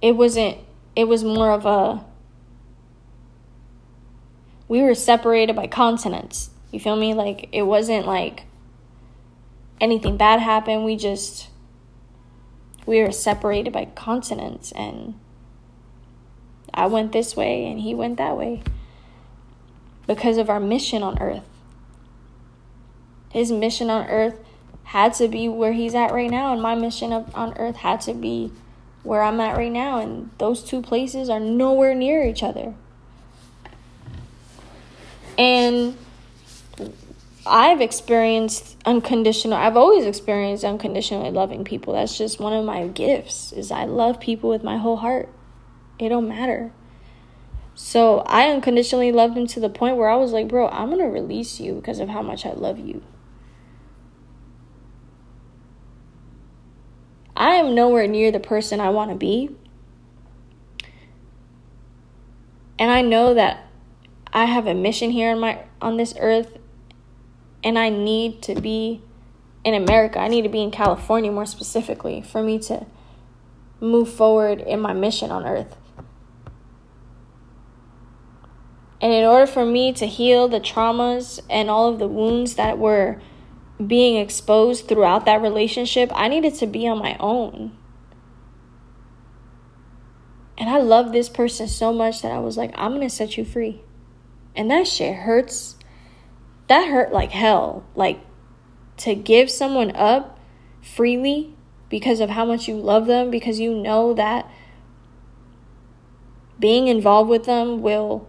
it wasn't it was more of a we were separated by continents. You feel me? Like it wasn't like anything bad happened. We just we were separated by continents and I went this way and he went that way because of our mission on earth. His mission on earth had to be where he's at right now, and my mission on earth had to be where I'm at right now, and those two places are nowhere near each other. And I've experienced unconditional I've always experienced unconditionally loving people. That's just one of my gifts is I love people with my whole heart. It don't matter. So I unconditionally loved him to the point where I was like, bro, I'm gonna release you because of how much I love you. I am nowhere near the person I want to be. And I know that I have a mission here on my on this earth and I need to be in America. I need to be in California more specifically for me to move forward in my mission on earth. And in order for me to heal the traumas and all of the wounds that were being exposed throughout that relationship, I needed to be on my own. And I love this person so much that I was like, I'm going to set you free. And that shit hurts that hurt like hell. Like to give someone up freely because of how much you love them, because you know that being involved with them will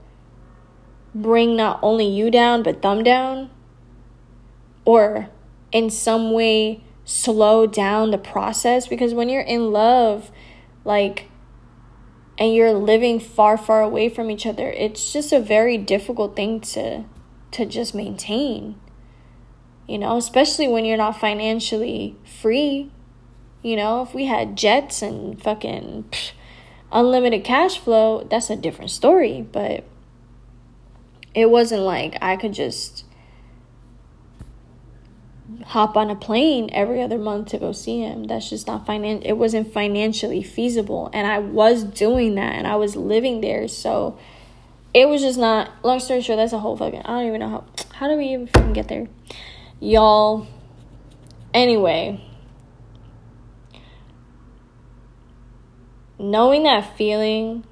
bring not only you down, but them down, or in some way slow down the process. Because when you're in love, like, and you're living far, far away from each other, it's just a very difficult thing to to just maintain. You know, especially when you're not financially free You know, if we had jets and fucking unlimited cash flow, that's a different story. But it wasn't like I could just hop on a plane every other month to go see him. That's just not finan it wasn't financially feasible. And I was doing that and I was living there. So it was just not long story short, that's a whole fucking I don't even know how how do we even fucking get there? Y'all anyway. Knowing that feeling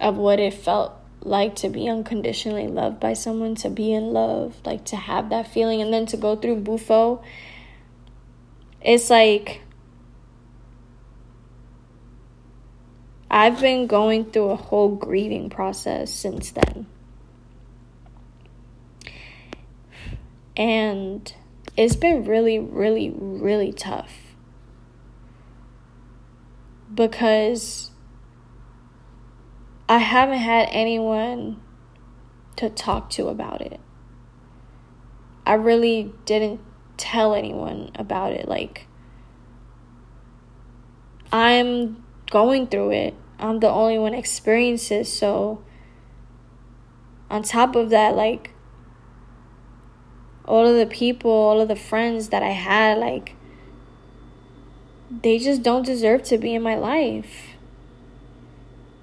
of what it felt like to be unconditionally loved by someone, to be in love, like to have that feeling, and then to go through Bufo. It's like I've been going through a whole grieving process since then. And it's been really, really, really tough. Because I haven't had anyone to talk to about it. I really didn't tell anyone about it. Like, I'm going through it. I'm the only one experiences. So, on top of that, like, all of the people, all of the friends that I had, like, they just don't deserve to be in my life.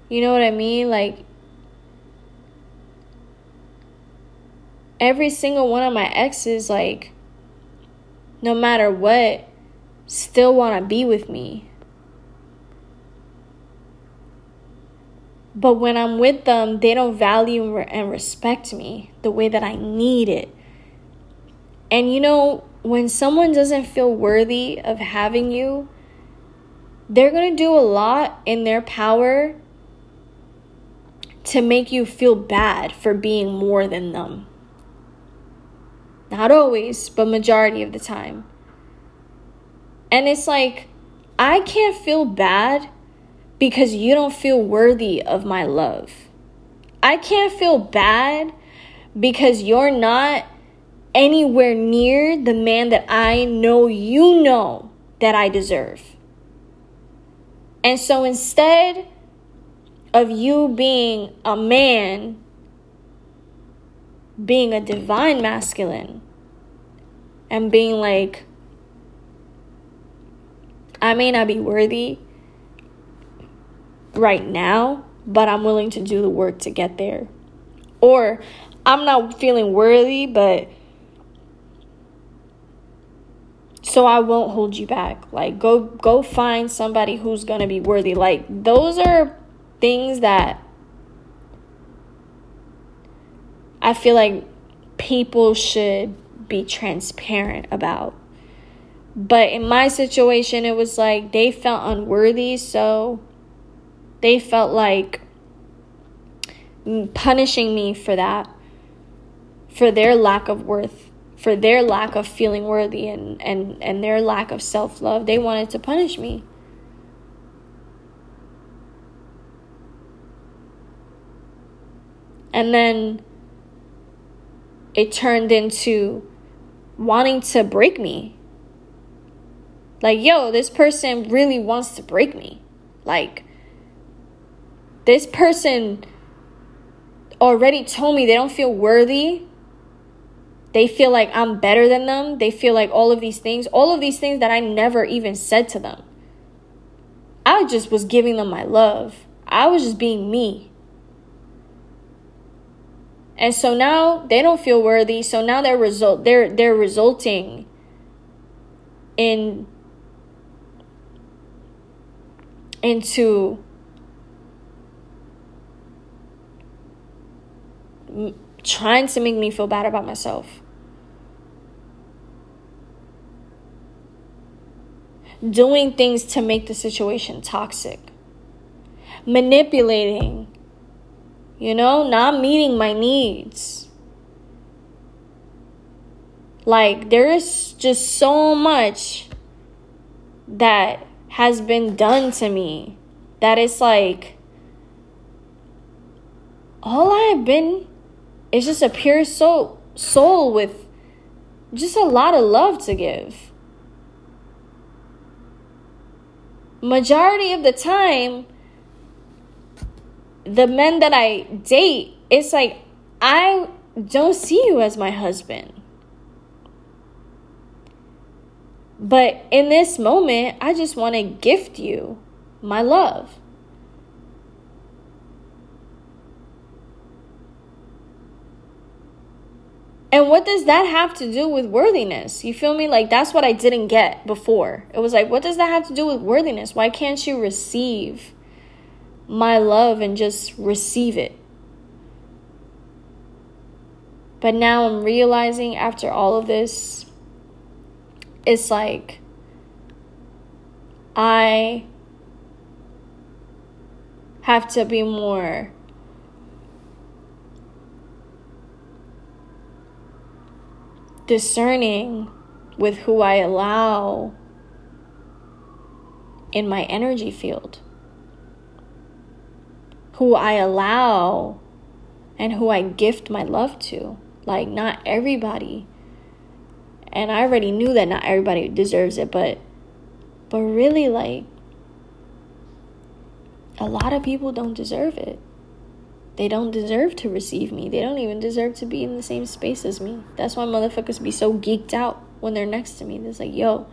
You know what I mean? Like, every single one of my exes, like, no matter what, still want to be with me. But when I'm with them, they don't value and respect me the way that I need it. And you know, when someone doesn't feel worthy of having you, they're going to do a lot in their power to make you feel bad for being more than them. Not always, but majority of the time. And it's like, I can't feel bad because you don't feel worthy of my love. I can't feel bad because you're not anywhere near the man that I know you know that I deserve. And so instead, of you being a man, being a divine masculine, and being like, I may not be worthy right now, but I'm willing to do the work to get there. Or I'm not feeling worthy, but so I won't hold you back. Like go go find somebody who's going to be worthy. Like those are things that I feel like people should be transparent about. But in my situation, it was like they felt unworthy, so they felt like punishing me for that, for their lack of worth, for their lack of feeling worthy and, and, and their lack of self love. They wanted to punish me. And then it turned into wanting to break me. Like, yo, this person really wants to break me. Like, this person already told me they don't feel worthy. They feel like I'm better than them. They feel like all of these things, all of these things that I never even said to them. I just was giving them my love. I was just being me. And so now they don't feel worthy. So now they're result they're they're resulting in into trying to make me feel bad about myself. Doing things to make the situation toxic. Manipulating you know, not meeting my needs. Like, there is just so much that has been done to me that it's like all I've been is just a pure soul soul with just a lot of love to give. majority of the time, the men that I date, it's like I don't see you as my husband. But in this moment, I just want to gift you my love. And what does that have to do with worthiness? You feel me? Like, that's what I didn't get before. It was like, what does that have to do with worthiness? Why can't you receive my love and just receive it? But now I'm realizing after all of this, it's like, I have to be more discerning with who I allow in my energy field, who I allow and who I gift my love to. Like, not everybody. And I already knew that not everybody deserves it, but but really like a lot of people don't deserve it. They don't deserve to receive me. They don't even deserve to be in the same space as me. That's why motherfuckers be so geeked out when they're next to me. It's like, yo,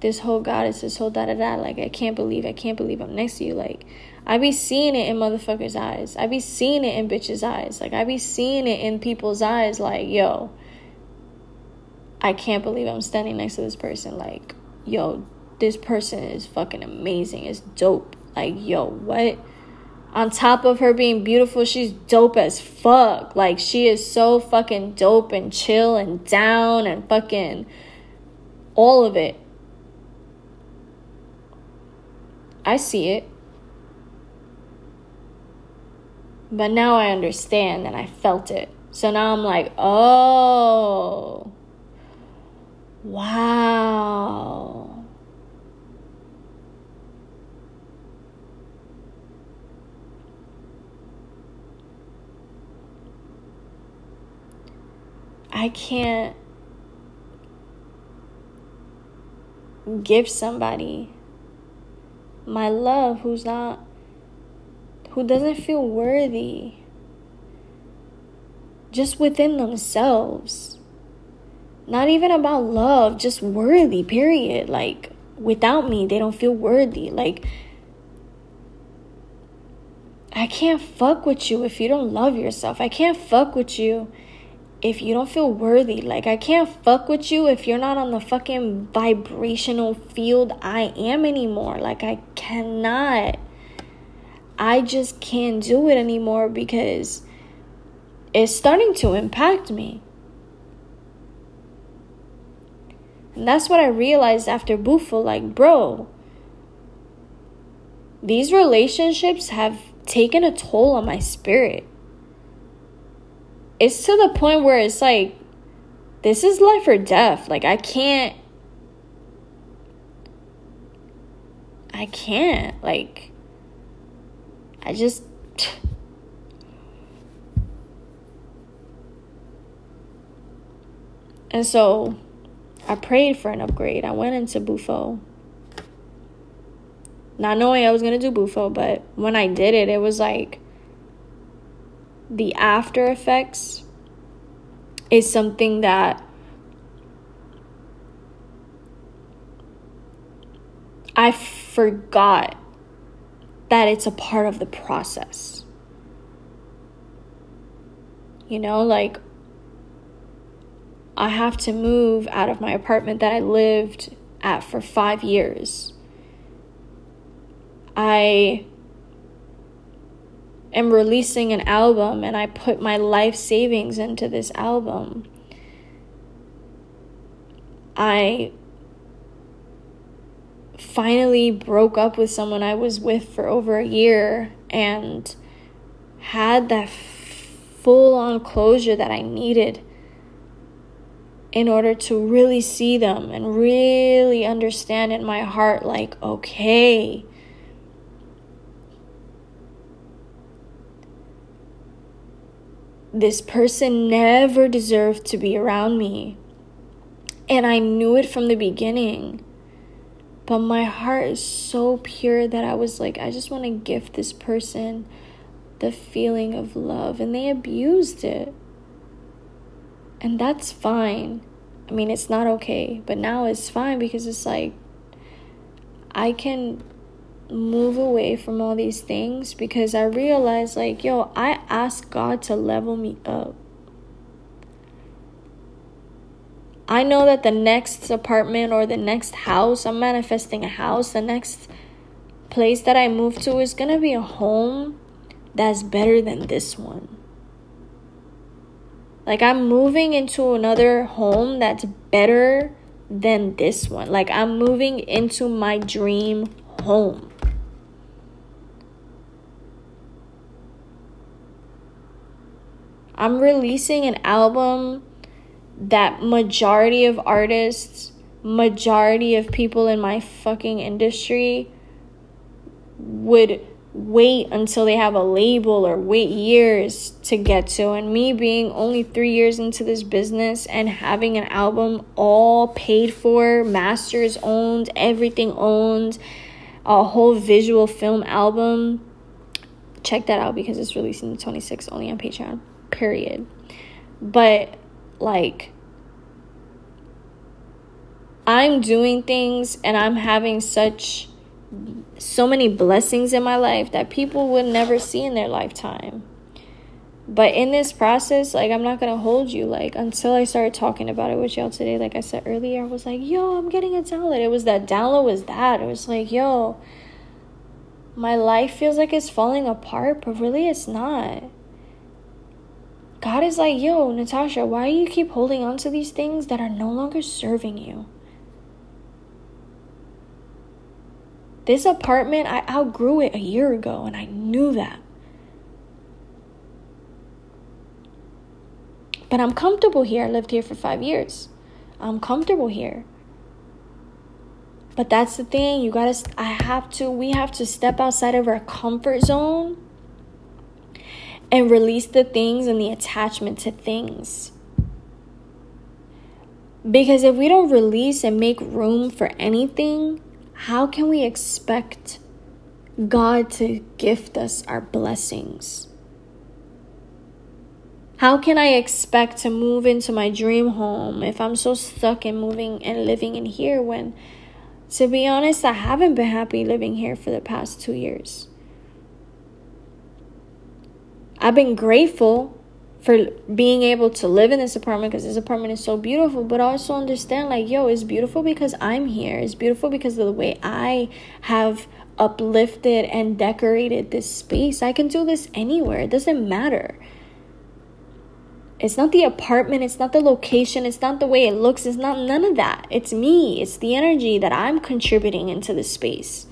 this whole goddess, this whole da da da. Like, I can't believe, I can't believe I'm next to you. Like, I be seeing it in motherfuckers' eyes. I be seeing it in bitches' eyes. Like, I be seeing it in people's eyes. Like, yo, I can't believe I'm standing next to this person. Like, yo, this person is fucking amazing. It's dope. Like, yo, what? On top of her being beautiful, she's dope as fuck. Like she is so fucking dope and chill and down and fucking all of it. I see it. But now I understand and I felt it. So now I'm like, oh, wow. I can't give somebody my love who's not who doesn't feel worthy just within themselves. Not even about love just worthy period. Like without me they don't feel worthy. Like I can't fuck with you if you don't love yourself. I can't fuck with you if you don't feel worthy. Like, I can't fuck with you if you're not on the fucking vibrational field I am anymore. Like, I cannot. I just can't do it anymore because it's starting to impact me. And that's what I realized after Bufo. Like, bro, these relationships have taken a toll on my spirit it's to the point where it's like this is life or death. Like I can't I can't like I just [SIGHS] And so I prayed for an upgrade. I went into Bufo. Not knowing I was to do Bufo, but when I did it, it was like the after effects is something that I forgot that it's a part of the process. You know, like I have to move out of my apartment that I lived at for five years. I am releasing an album and I put my life savings into this album. I finally broke up with someone I was with for over a year and had that full on closure that I needed in order to really see them and really understand in my heart, like, okay, this person never deserved to be around me. And I knew it from the beginning. But my heart is so pure that I was like, I just want to gift this person the feeling of love. And they abused it. And that's fine. I mean, it's not okay. But now it's fine because it's like, I can move away from all these things because I realize, like, yo, I asked God to level me up. I know that the next apartment or the next house, I'm manifesting a house, the next place that I move to is going to be a home that's better than this one. Like, I'm moving into another home that's better than this one. Like, I'm moving into my dream home. I'm releasing an album that majority of artists, majority of people in my fucking industry would wait until they have a label or wait years to get to. And me being only three years into this business and having an album all paid for, masters owned, everything owned, a whole visual film album. Check that out because it's releasing the 26th only on Patreon period. But like I'm doing things and I'm having such so many blessings in my life that people would never see in their lifetime. But in this process, like I'm not gonna hold you. Like until I started talking about it with y'all today, like I said earlier, I was like, yo, I'm getting a download. It was that download was that. It was like, yo, my life feels like it's falling apart, but really it's not. God is like, yo, Natasha, why do you keep holding on to these things that are no longer serving you? This apartment, I outgrew it a year ago, and I knew that. But I'm comfortable here. I lived here for five years. I'm comfortable here. But that's the thing. You gotta, I have to, we have to step outside of our comfort zone and release the things and the attachment to things. Because if we don't release and make room for anything, how can we expect God to gift us our blessings? How can I expect to move into my dream home if I'm so stuck in moving and living in here when, to be honest, I haven't been happy living here for the past two years? I've been grateful for being able to live in this apartment because this apartment is so beautiful, but also understand like, yo, it's beautiful because I'm here. It's beautiful because of the way I have uplifted and decorated this space. I can do this anywhere, it doesn't matter. It's not the apartment, it's not the location, it's not the way it looks, it's not none of that. It's me, it's the energy that I'm contributing into the space.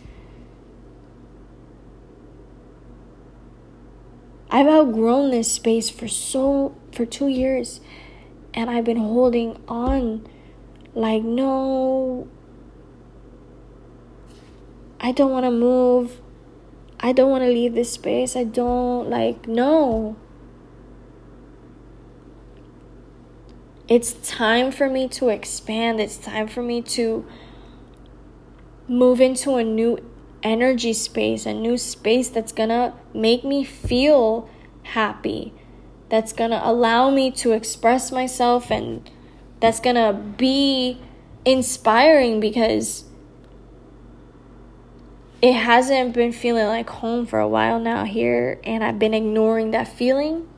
I've outgrown this space for so for 2 years and I've been holding on like no I don't want to move. I don't want to leave this space. I don't like no. It's time for me to expand. It's time for me to move into a new energy space, a new space that's gonna make me feel happy, that's gonna allow me to express myself, and that's gonna be inspiring because it hasn't been feeling like home for a while now here, and I've been ignoring that feeling.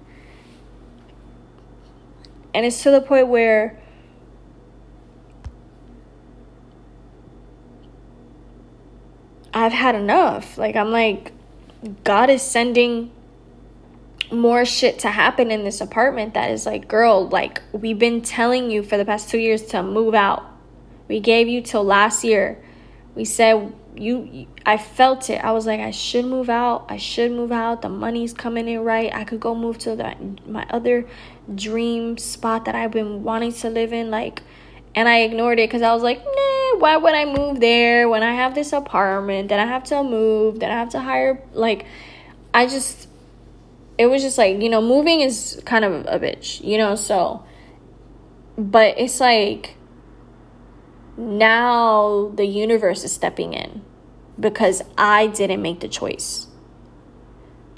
And it's to the point where I've had enough. Like, I'm like, God is sending more shit to happen in this apartment that is like, girl, like, we've been telling you for the past two years to move out. We gave you till last year. We said, you, I felt it. I was like, I should move out. I should move out. The money's coming in right. I could go move to that my other dream spot that I've been wanting to live in. Like, and I ignored it because I was like, nah, why would I move there when I have this apartment? Then I have to move. Then I have to hire. Like, I just, it was just like, you know, moving is kind of a bitch, you know? So, but it's like, now the universe is stepping in because I didn't make the choice.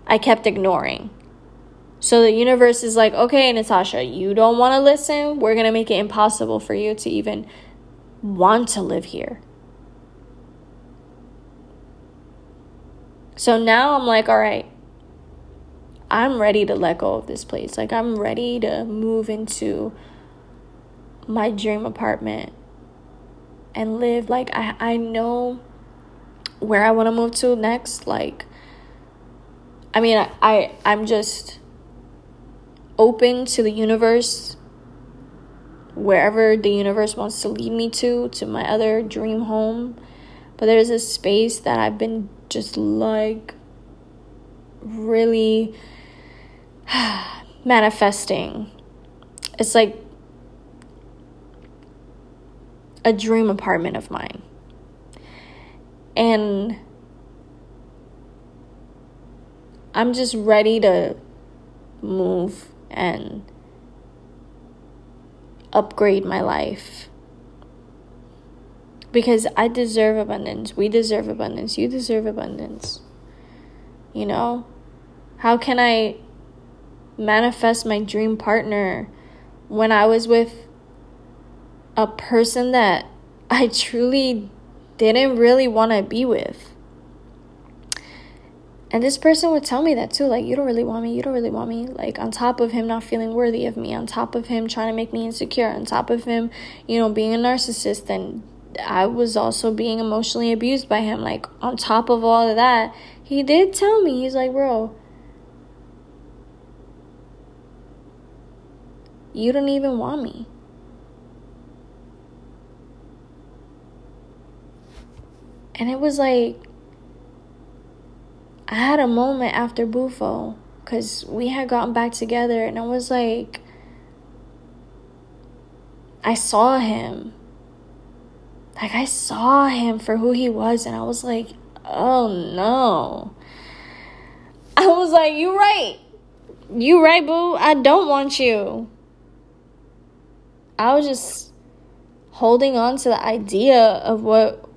I kept ignoring. So the universe is like, okay, Natasha, you don't want to listen. We're going to make it impossible for you to even want to live here. So now I'm like, all right, I'm ready to let go of this place. Like, I'm ready to move into my dream apartment and live. Like, I, I know where I want to move to next. Like, I mean, I, I I'm just open to the universe wherever the universe wants to lead me to to my other dream home. But there's a space that I've been just like really [SIGHS] manifesting. It's like a dream apartment of mine. And I'm just ready to move and upgrade my life. Because I deserve abundance. We deserve abundance. You deserve abundance. You know? How can I manifest my dream partner when I was with a person that I truly didn't really want to be with? And this person would tell me that too like, you don't really want me, you don't really want me. Like, on top of him not feeling worthy of me, on top of him trying to make me insecure, on top of him, you know, being a narcissist, and I was also being emotionally abused by him. Like, on top of all of that, he did tell me, he's like, bro, you don't even want me. And it was like, I had a moment after Bufo because we had gotten back together and I was like, I saw him. Like, I saw him for who he was, and I was like, oh no. I was like, you right. You right, boo. I don't want you. I was just holding on to the idea of what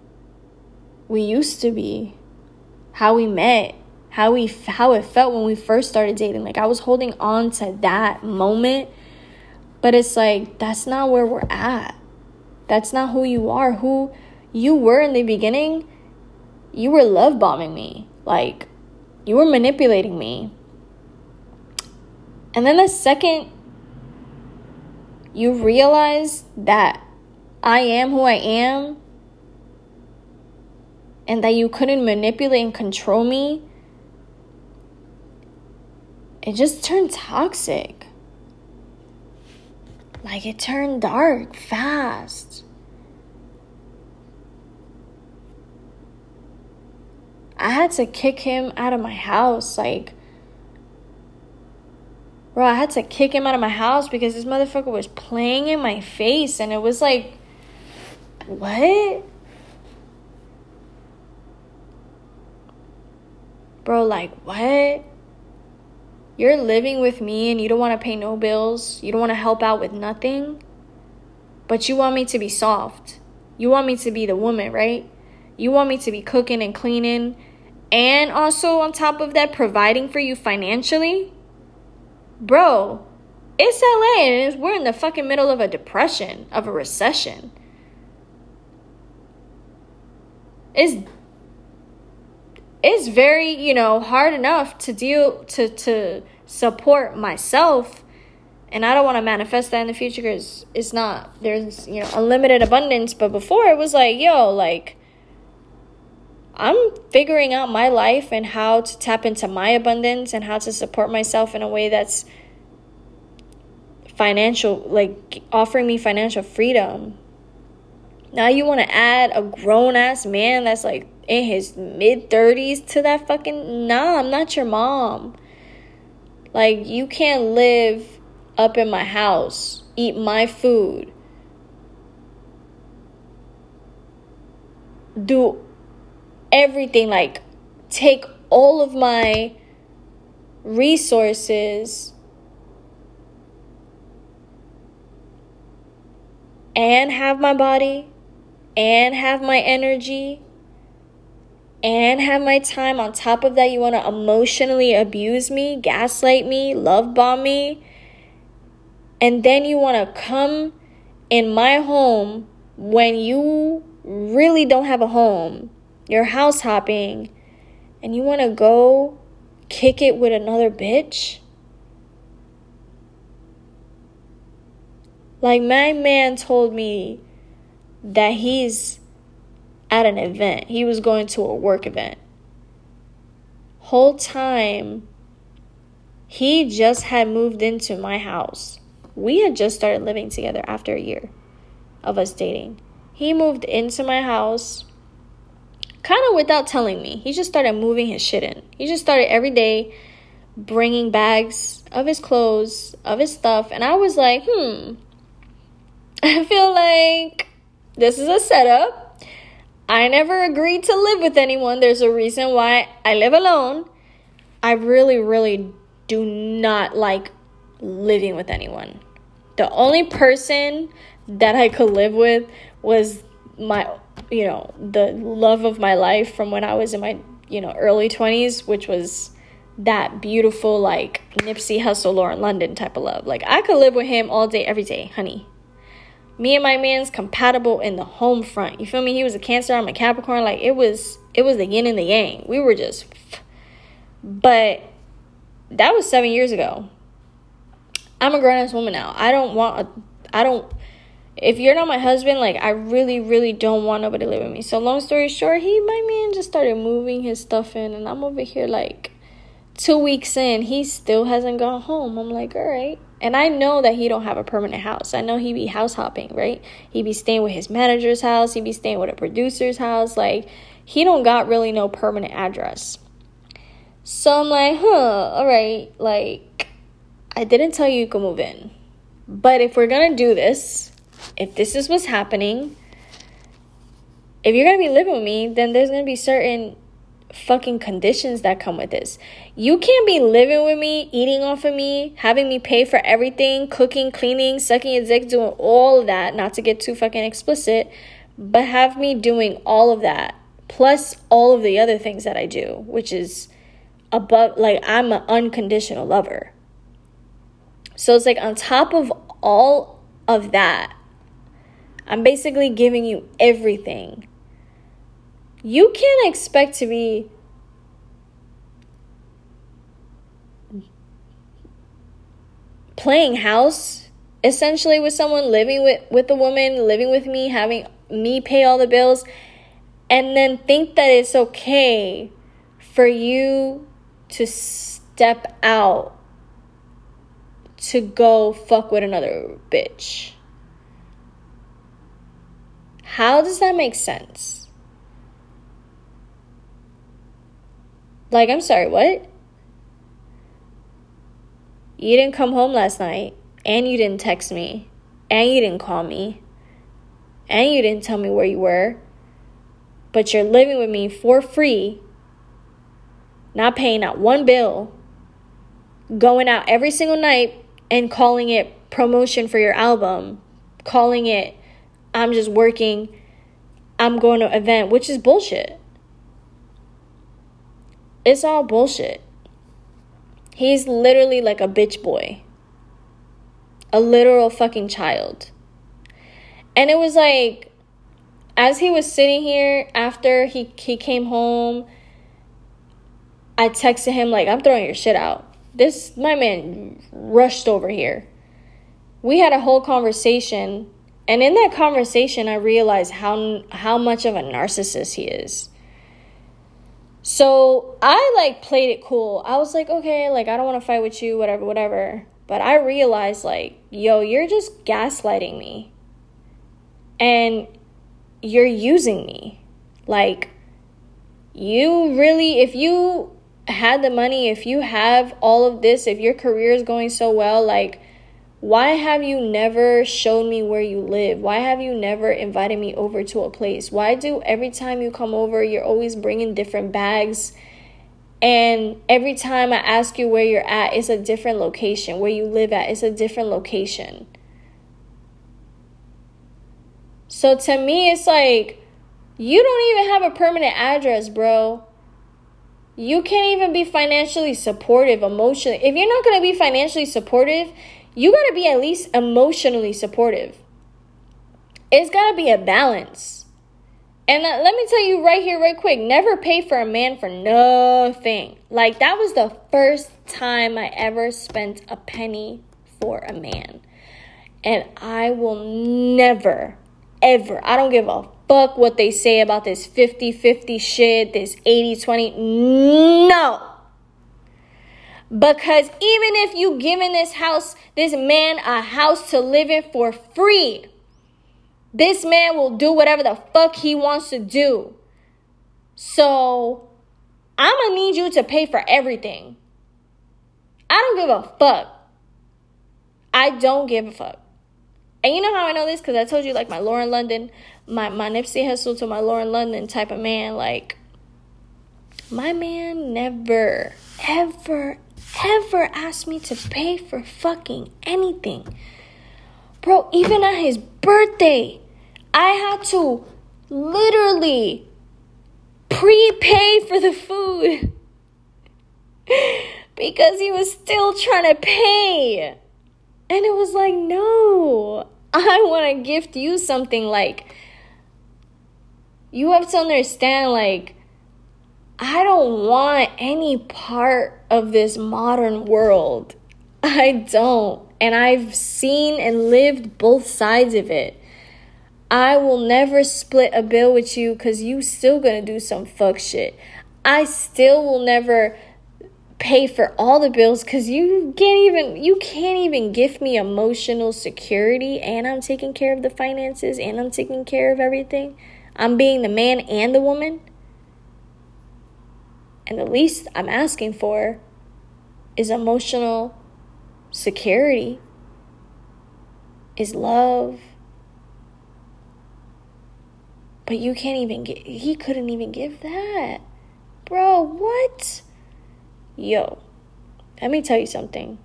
we used to be, how we met, how we how it felt when we first started dating. Like I was holding on to that moment, but it's like that's not where we're at. That's not who you are. Who you were in the beginning, you were love bombing me. Like you were manipulating me. And then the second you realize that I am who I am and that you couldn't manipulate and control me, it just turned toxic. Like it turned dark fast. I had to kick him out of my house. Like, bro, I had to kick him out of my house because this motherfucker was playing in my face. And it was like, what? Bro, like, what? You're living with me and you don't want to pay no bills. You don't want to help out with nothing. But you want me to be soft. You want me to be the woman, right? You want me to be cooking and cleaning and also on top of that providing for you financially? Bro, it's LA and we're in the fucking middle of a depression, of a recession. It's it's very you know hard enough to deal to to support myself. And i don't want to manifest that in the future because it's not there's you know unlimited abundance. But before it was like yo like i'm figuring out my life and how to tap into my abundance and how to support myself in a way that's financial like offering me financial freedom. Now you want to add a grown ass man that's like in his mid 30s to that fucking nah, I'm not your mom. Like you can't live up in my house, eat my food. Do everything like take all of my resources and have my body and have my energy and have my time. On top of that, you want to emotionally abuse me, gaslight me, love bomb me. And then you want to come in my home when you really don't have a home. You're house hopping and you want to go kick it with another bitch? Like, my man told me that he's at an event. He was going to a work event. Whole time, he just had moved into my house. We had just started living together after a year of us dating. He moved into my house kind of without telling me. He just started moving his shit in. He just started every day bringing bags of his clothes, of his stuff, and I was like, hmm, [LAUGHS] I feel like this is a setup. I never agreed to live with anyone. There's a reason why I live alone. I really, really do not like living with anyone. The only person that I could live with was my, you know, the love of my life from when I was in my, you know, early 20s, which was that beautiful, like Nipsey Hussle, Lauren London type of love. Like, I could live with him all day, every day, honey me and my man's compatible in the home front. You feel me? He was a Cancer, I'm a Capricorn. Like it was, it was the yin and the yang. We were just, but that was seven years ago. I'm a grown ass woman now. I don't want, a, I don't. If you're not my husband, like I really, really don't want nobody living with me. So long story short, he, my man, just started moving his stuff in, and I'm over here like two weeks in, he still hasn't gone home. I'm like, all right. And I know that he don't have a permanent house. I know he be house hopping, right? He be staying with his manager's house. He be staying with a producer's house. Like he don't got really no permanent address. So I'm like, huh, all right. Like I didn't tell you you could move in. But if we're gonna do this, if this is what's happening, if you're gonna be living with me, then there's gonna be certain fucking conditions that come with this. You can't be living with me, eating off of me, having me pay for everything, cooking, cleaning, sucking your dick, doing all of that, not to get too fucking explicit, but have me doing all of that, plus all of the other things that I do, which is above, like, I'm an unconditional lover. So it's like on top of all of that, I'm basically giving you everything you can't expect to be playing house essentially with someone living with with a woman living with me having me pay all the bills and then think that it's okay for you to step out to go fuck with another bitch. How does that make sense Like, I'm sorry, what? You didn't come home last night, and you didn't text me, and you didn't call me, and you didn't tell me where you were, but you're living with me for free, not paying not one bill, going out every single night and calling it promotion for your album, calling it I'm just working, I'm going to event, which is bullshit. It's all bullshit. He's literally like a bitch boy. A literal fucking child. And it was like as he was sitting here after he he came home, I texted him like I'm throwing your shit out. This my man rushed over here. We had a whole conversation and in that conversation I realized how how much of a narcissist he is. So I like played it cool. I was like, okay, like I don't want to fight with you, whatever, whatever. But I realized, like, yo, you're just gaslighting me. And you're using me. Like, you really, if you had the money, if you have all of this, if your career is going so well, like, why have you never shown me where you live? Why have you never invited me over to a place? Why do every time you come over, you're always bringing different bags? And every time I ask you where you're at, it's a different location. Where you live at, it's a different location. So to me, it's like, you don't even have a permanent address, bro. You can't even be financially supportive emotionally. If you're not going to be financially supportive, you got to be at least emotionally supportive. It's got to be a balance. And uh, let me tell you right here, right quick never pay for a man for nothing. Like, that was the first time I ever spent a penny for a man. And I will never, ever, I don't give a fuck what they say about this 50 50 shit, this 80 20. No. Because even if you giving this house, this man a house to live in for free, this man will do whatever the fuck he wants to do. So I'm gonna need you to pay for everything. I don't give a fuck. I don't give a fuck. And you know how I know this? Because I told you, like, my Lauren London, my, my Nipsey Hussle to my Lauren London type of man, like, my man never, ever, ever asked me to pay for fucking anything. Bro, even at his birthday, I had to literally prepay for the food [LAUGHS] because he was still trying to pay. And it was like, no, I want to gift you something. Like, you have to understand, like, I don't want any part of this modern world. I don't. And I've seen and lived both sides of it. I will never split a bill with you because you still gonna do some fuck shit. I still will never pay for all the bills because you can't even you can't even give me emotional security and i'm taking care of the finances and i'm taking care of everything i'm being the man and the woman and the least i'm asking for is emotional security is love but you can't even get he couldn't even give that bro what yo, let me tell you something.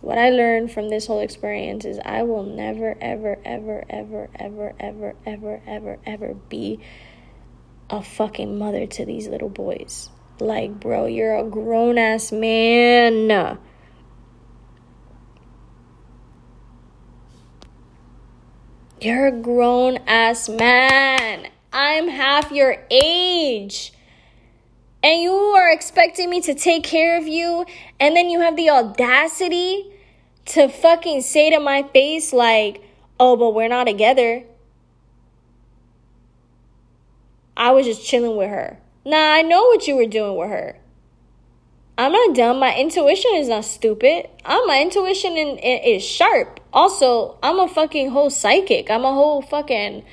What I learned from this whole experience is I will never, ever, ever, ever, ever, ever, ever, ever, ever be a fucking mother to these little boys. Like, bro, you're a grown ass man. You're a grown ass man. I'm half your age and you are expecting me to take care of you, and then you have the audacity to fucking say to my face, like, oh, but we're not together. I was just chilling with her. Nah, I know what you were doing with her. I'm not dumb. My intuition is not stupid. I'm, my intuition in, in, is sharp. Also, I'm a fucking whole psychic. I'm a whole fucking.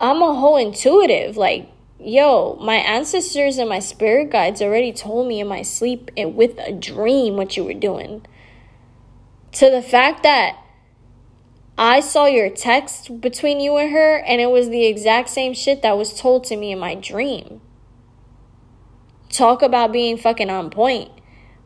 I'm a whole intuitive. Like, yo, my ancestors and my spirit guides already told me in my sleep and with a dream what you were doing. To the fact that I saw your text between you and her, and it was the exact same shit that was told to me in my dream. Talk about being fucking on point.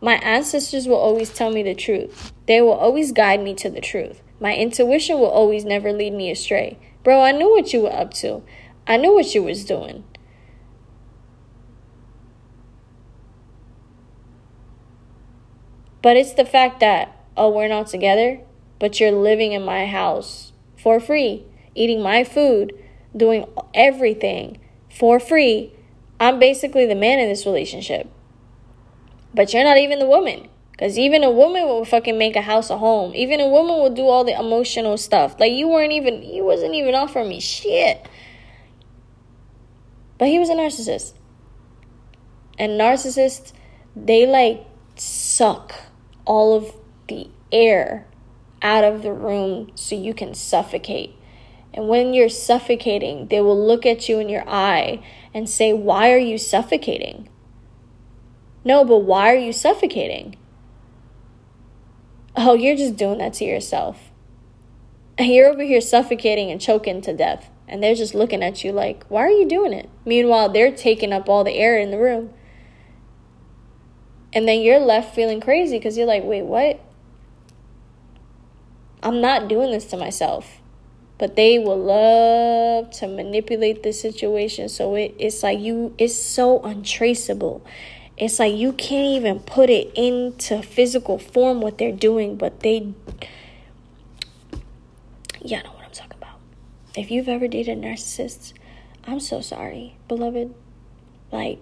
My ancestors will always tell me the truth. They will always guide me to the truth. My intuition will always never lead me astray. Bro, I knew what you were up to. I knew what you was doing. But it's the fact that, oh, we're not together, but you're living in my house for free, eating my food, doing everything for free. I'm basically the man in this relationship. But you're not even the woman. Because even a woman will fucking make a house a home. Even a woman will do all the emotional stuff. Like, you weren't even, you wasn't even offering me shit. But he was a narcissist. And narcissists, they like suck all of the air out of the room so you can suffocate. And when you're suffocating, they will look at you in your eye and say, Why are you suffocating? No, but why are you suffocating? Oh, you're just doing that to yourself. You're over here suffocating and choking to death. And they're just looking at you like, Why are you doing it? Meanwhile, they're taking up all the air in the room. And then you're left feeling crazy because you're like, wait, what? I'm not doing this to myself. but they will love to manipulate the situation. So it, it's like you it's so untraceable. It's like you can't even put it into physical form what they're doing but they yeah I know what i'm talking about. If you've ever dated a narcissist i'm so sorry beloved. Like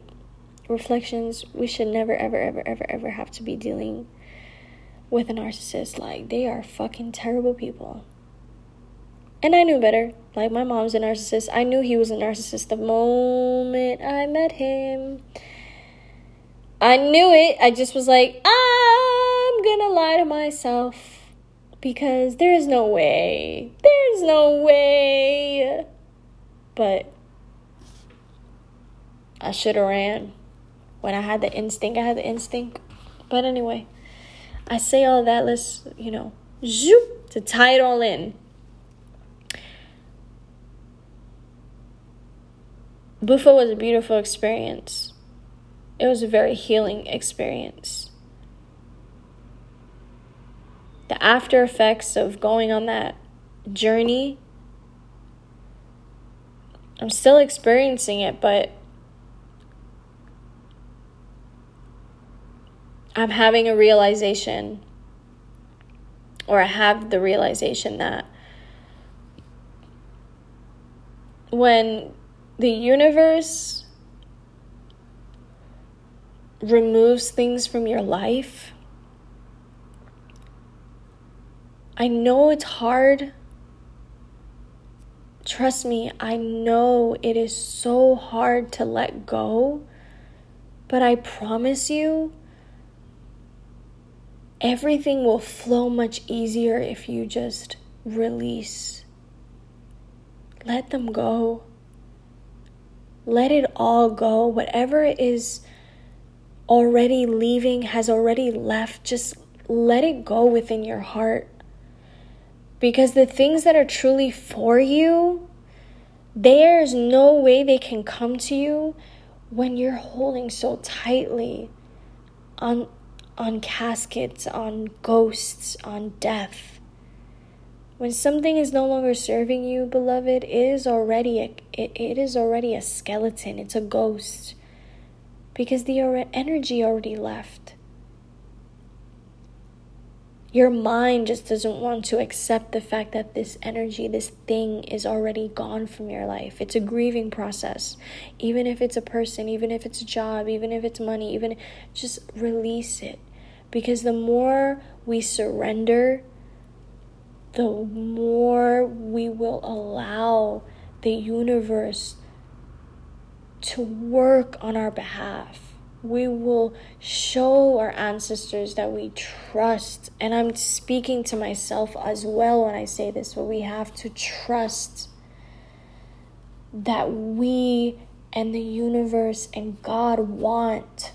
reflections we should never ever ever ever ever have to be dealing with a narcissist like they are fucking terrible people and I knew better. Like, my mom's a narcissist. I knew he was a narcissist the moment I met him. I knew it. I just was like, I'm gonna lie to myself because there's no way. There's no way. But I should have ran when I had the instinct. I had the instinct. But anyway, I say all that. Let's, you know, zoop, to tie it all in. Bufo was a beautiful experience. It was a very healing experience. The after effects of going on that journey, I'm still experiencing it, but I'm having a realization, or I have the realization that when the universe removes things from your life. I know it's hard. Trust me, I know it is so hard to let go. But I promise you, everything will flow much easier if you just release. Let them go. Let it all go. Whatever is already leaving, has already left, just let it go within your heart. Because the things that are truly for you, there's no way they can come to you when you're holding so tightly on on caskets, on ghosts, on death. When something is no longer serving you, beloved, it is already a, it, it is already a skeleton. It's a ghost. Because the energy already left. Your mind just doesn't want to accept the fact that this energy, this thing is already gone from your life. It's a grieving process. Even if it's a person, even if it's a job, even if it's money, even just release it. Because the more we surrender the more we will allow the universe to work on our behalf. We will show our ancestors that we trust. And I'm speaking to myself as well when I say this, but we have to trust that we and the universe and God want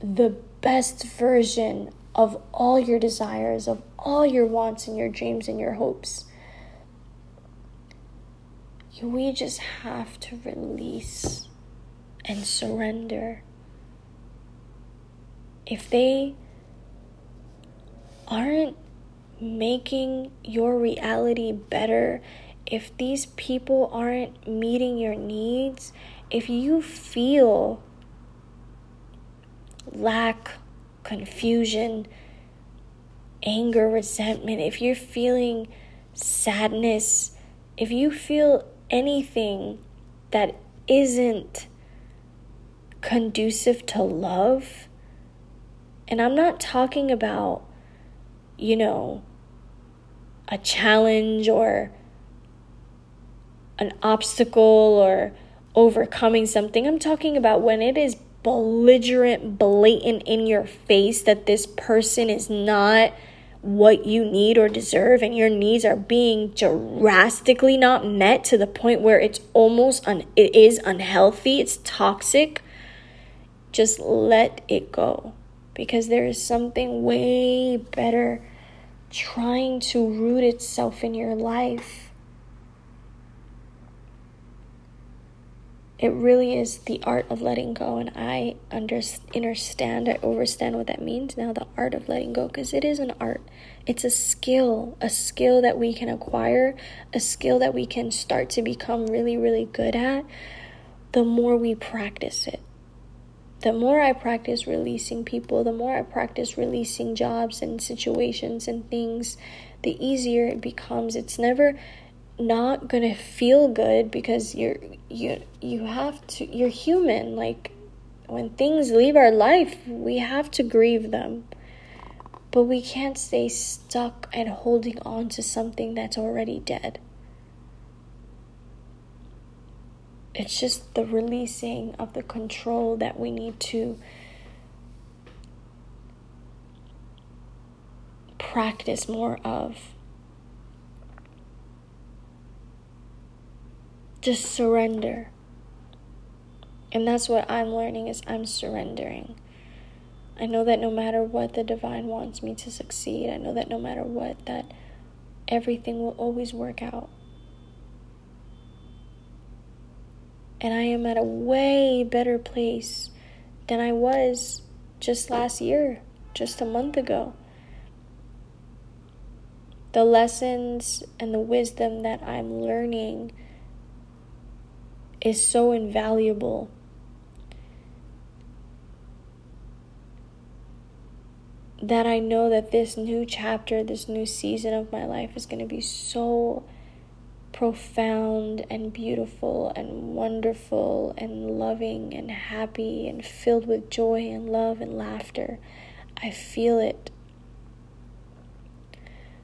the best version of all your desires, of all your wants and your dreams and your hopes. We just have to release and surrender. If they aren't making your reality better, if these people aren't meeting your needs, if you feel lack confusion, anger, resentment, if you're feeling sadness, if you feel anything that isn't conducive to love, and I'm not talking about, you know, a challenge or an obstacle or overcoming something. I'm talking about when it is belligerent, blatant in your face that this person is not what you need or deserve and your needs are being drastically not met to the point where it's almost un- it is unhealthy, it's toxic, just let it go because there is something way better trying to root itself in your life. It really is the art of letting go and i under, understand i understand what that means now the art of letting go because it is an art. It's a skill a skill that we can acquire a skill that we can start to become really really good at the more we practice it. The more i practice releasing people the more i practice releasing jobs and situations and things the easier it becomes. It's never not gonna feel good because you're you you have to you're human. Like when things leave our life we have to grieve them. But we can't stay stuck and holding on to something that's already dead. It's just the releasing of the control that we need to practice more of just surrender. And that's what I'm learning is I'm surrendering. I know that no matter what the divine wants me to succeed, I know that no matter what that everything will always work out. And I am at a way better place than I was just last year, just a month ago. The lessons and the wisdom that I'm learning is so invaluable. That I know that this new chapter, this new season of my life is going to be so profound and beautiful and wonderful and loving and happy and filled with joy and love and laughter. I feel it.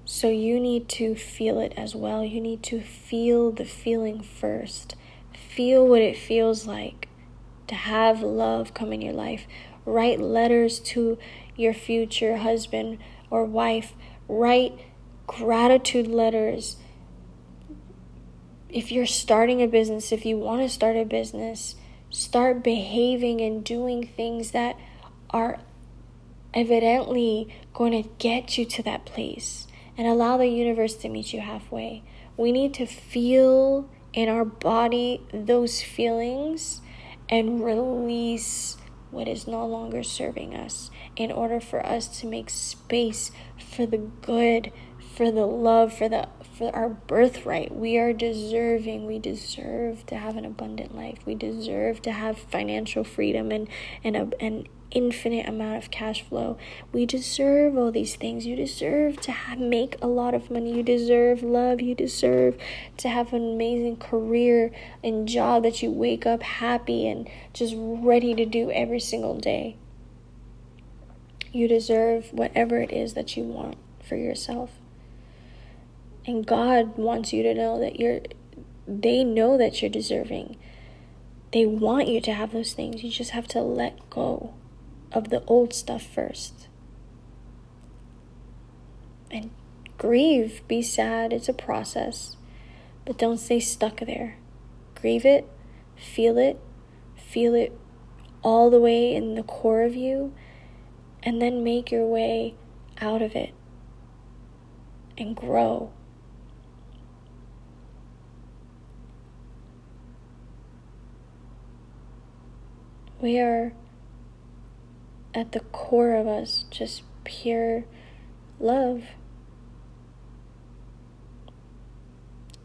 So you need to feel it as well. You need to feel the feeling first Feel what it feels like to have love come in your life. Write letters to your future husband or wife. Write gratitude letters. If you're starting a business, if you want to start a business, start behaving and doing things that are evidently going to get you to that place and allow the universe to meet you halfway. We need to feel in our body those feelings and release what is no longer serving us in order for us to make space for the good for the love for the for our birthright. We are deserving. We deserve to have an abundant life. We deserve to have financial freedom and and a, and infinite amount of cash flow. We deserve all these things. You deserve to have, make a lot of money. You deserve love. You deserve to have an amazing career and job that you wake up happy and just ready to do every single day. You deserve whatever it is that you want for yourself. And God wants you to know that you're they know that you're deserving. They want you to have those things. You just have to let go of the old stuff first. And grieve, be sad, it's a process, but don't stay stuck there. Grieve it, feel it, feel it all the way in the core of you, and then make your way out of it and grow. We are at the core of us just pure love.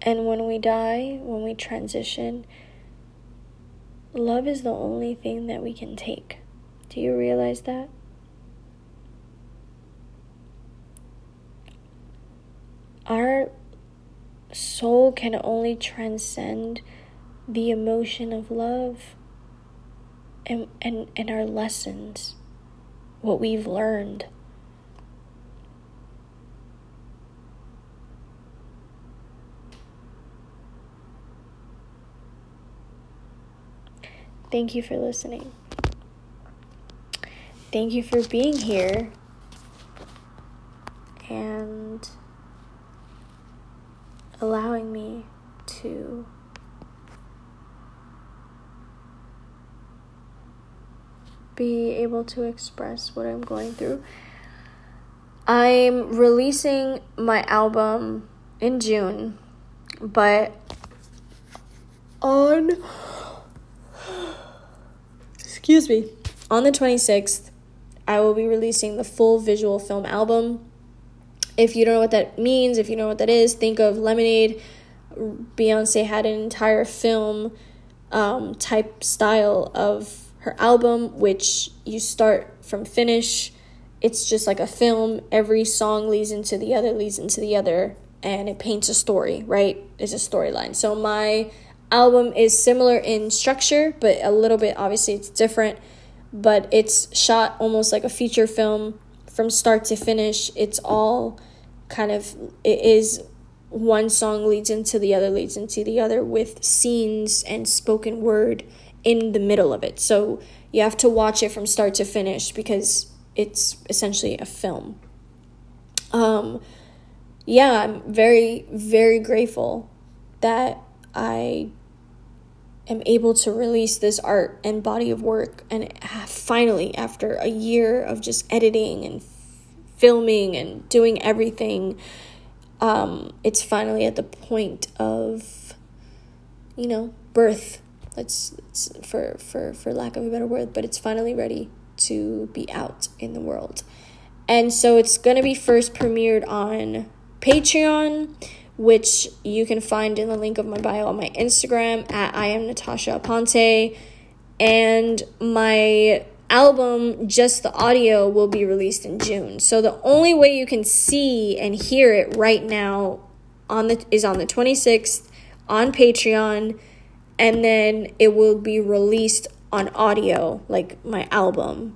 And when we die, when we transition, love is the only thing that we can take. Do you realize that? Our soul can only transcend the emotion of love and, and, and our lessons what we've learned. Thank you for listening. Thank you for being here and allowing me to be able to express what I'm going through. I'm releasing my album in June, but on excuse me. On the 26th, I will be releasing the full visual film album. If you don't know what that means, if you know what that is, think of Lemonade. Beyonce had an entire film um, type style of her album, which you start from finish. It's just like a film. Every song leads into the other, leads into the other, and it paints a story, right? It's a storyline. So my album is similar in structure, but a little bit obviously it's different. But it's shot almost like a feature film from start to finish. It's all kind of it is one song leads into the other leads into the other with scenes and spoken word in the middle of it. So you have to watch it from start to finish because it's essentially a film. Um yeah, I'm very very grateful that I am able to release this art and body of work and finally after a year of just editing and filming and doing everything um, it's finally at the point of you know birth let's, let's for for for lack of a better word but it's finally ready to be out in the world and so it's going to be first premiered on patreon which you can find in the link of my bio on my Instagram at I am Natasha Aponte. And my album, just the audio, will be released in June. So the only way you can see and hear it right now on the is on the 26th on Patreon and then it will be released on audio like my album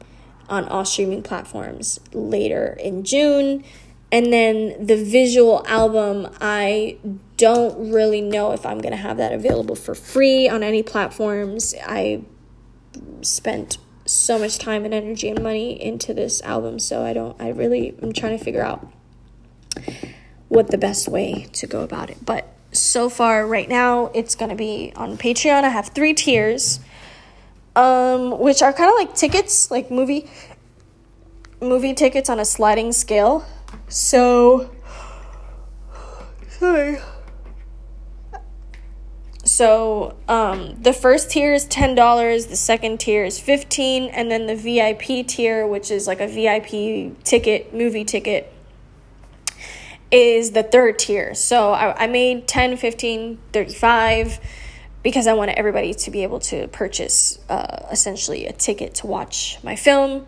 on all streaming platforms later in June. And then the visual album, I don't really know if I'm going to have that available for free on any platforms. I spent so much time and energy and money into this album, so I don't, I really am trying to figure out what the best way to go about it. But so far, right now, it's going to be on Patreon. I have three tiers, um, which are kind of like tickets, like movie movie tickets on a sliding scale. So, sorry. So, um, the first tier is ten dollars. The second tier is fifteen, and then the VIP tier, which is like a VIP ticket, movie ticket, is the third tier. So I, I made 10, 15, 35 because I wanted everybody to be able to purchase uh, essentially a ticket to watch my film.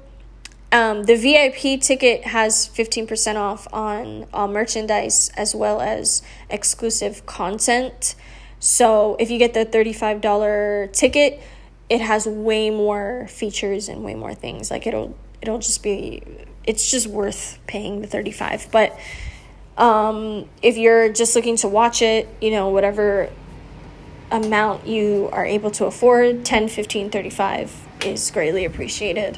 Um, the VIP ticket has 15% off on all merchandise as well as exclusive content. So if you get the $35 ticket, it has way more features and way more things. Like it'll it'll just be it's just worth paying the 35. But um, if you're just looking to watch it, you know, whatever amount you are able to afford, 10, 15, 35 is greatly appreciated.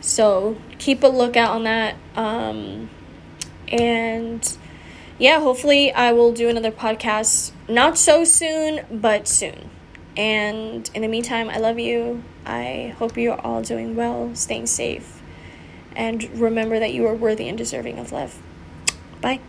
So keep a lookout on that. Um, and yeah, hopefully I will do another podcast not so soon, but soon. And in the meantime, I love you. I hope you are all doing well, staying safe, and remember that you are worthy and deserving of love. Bye.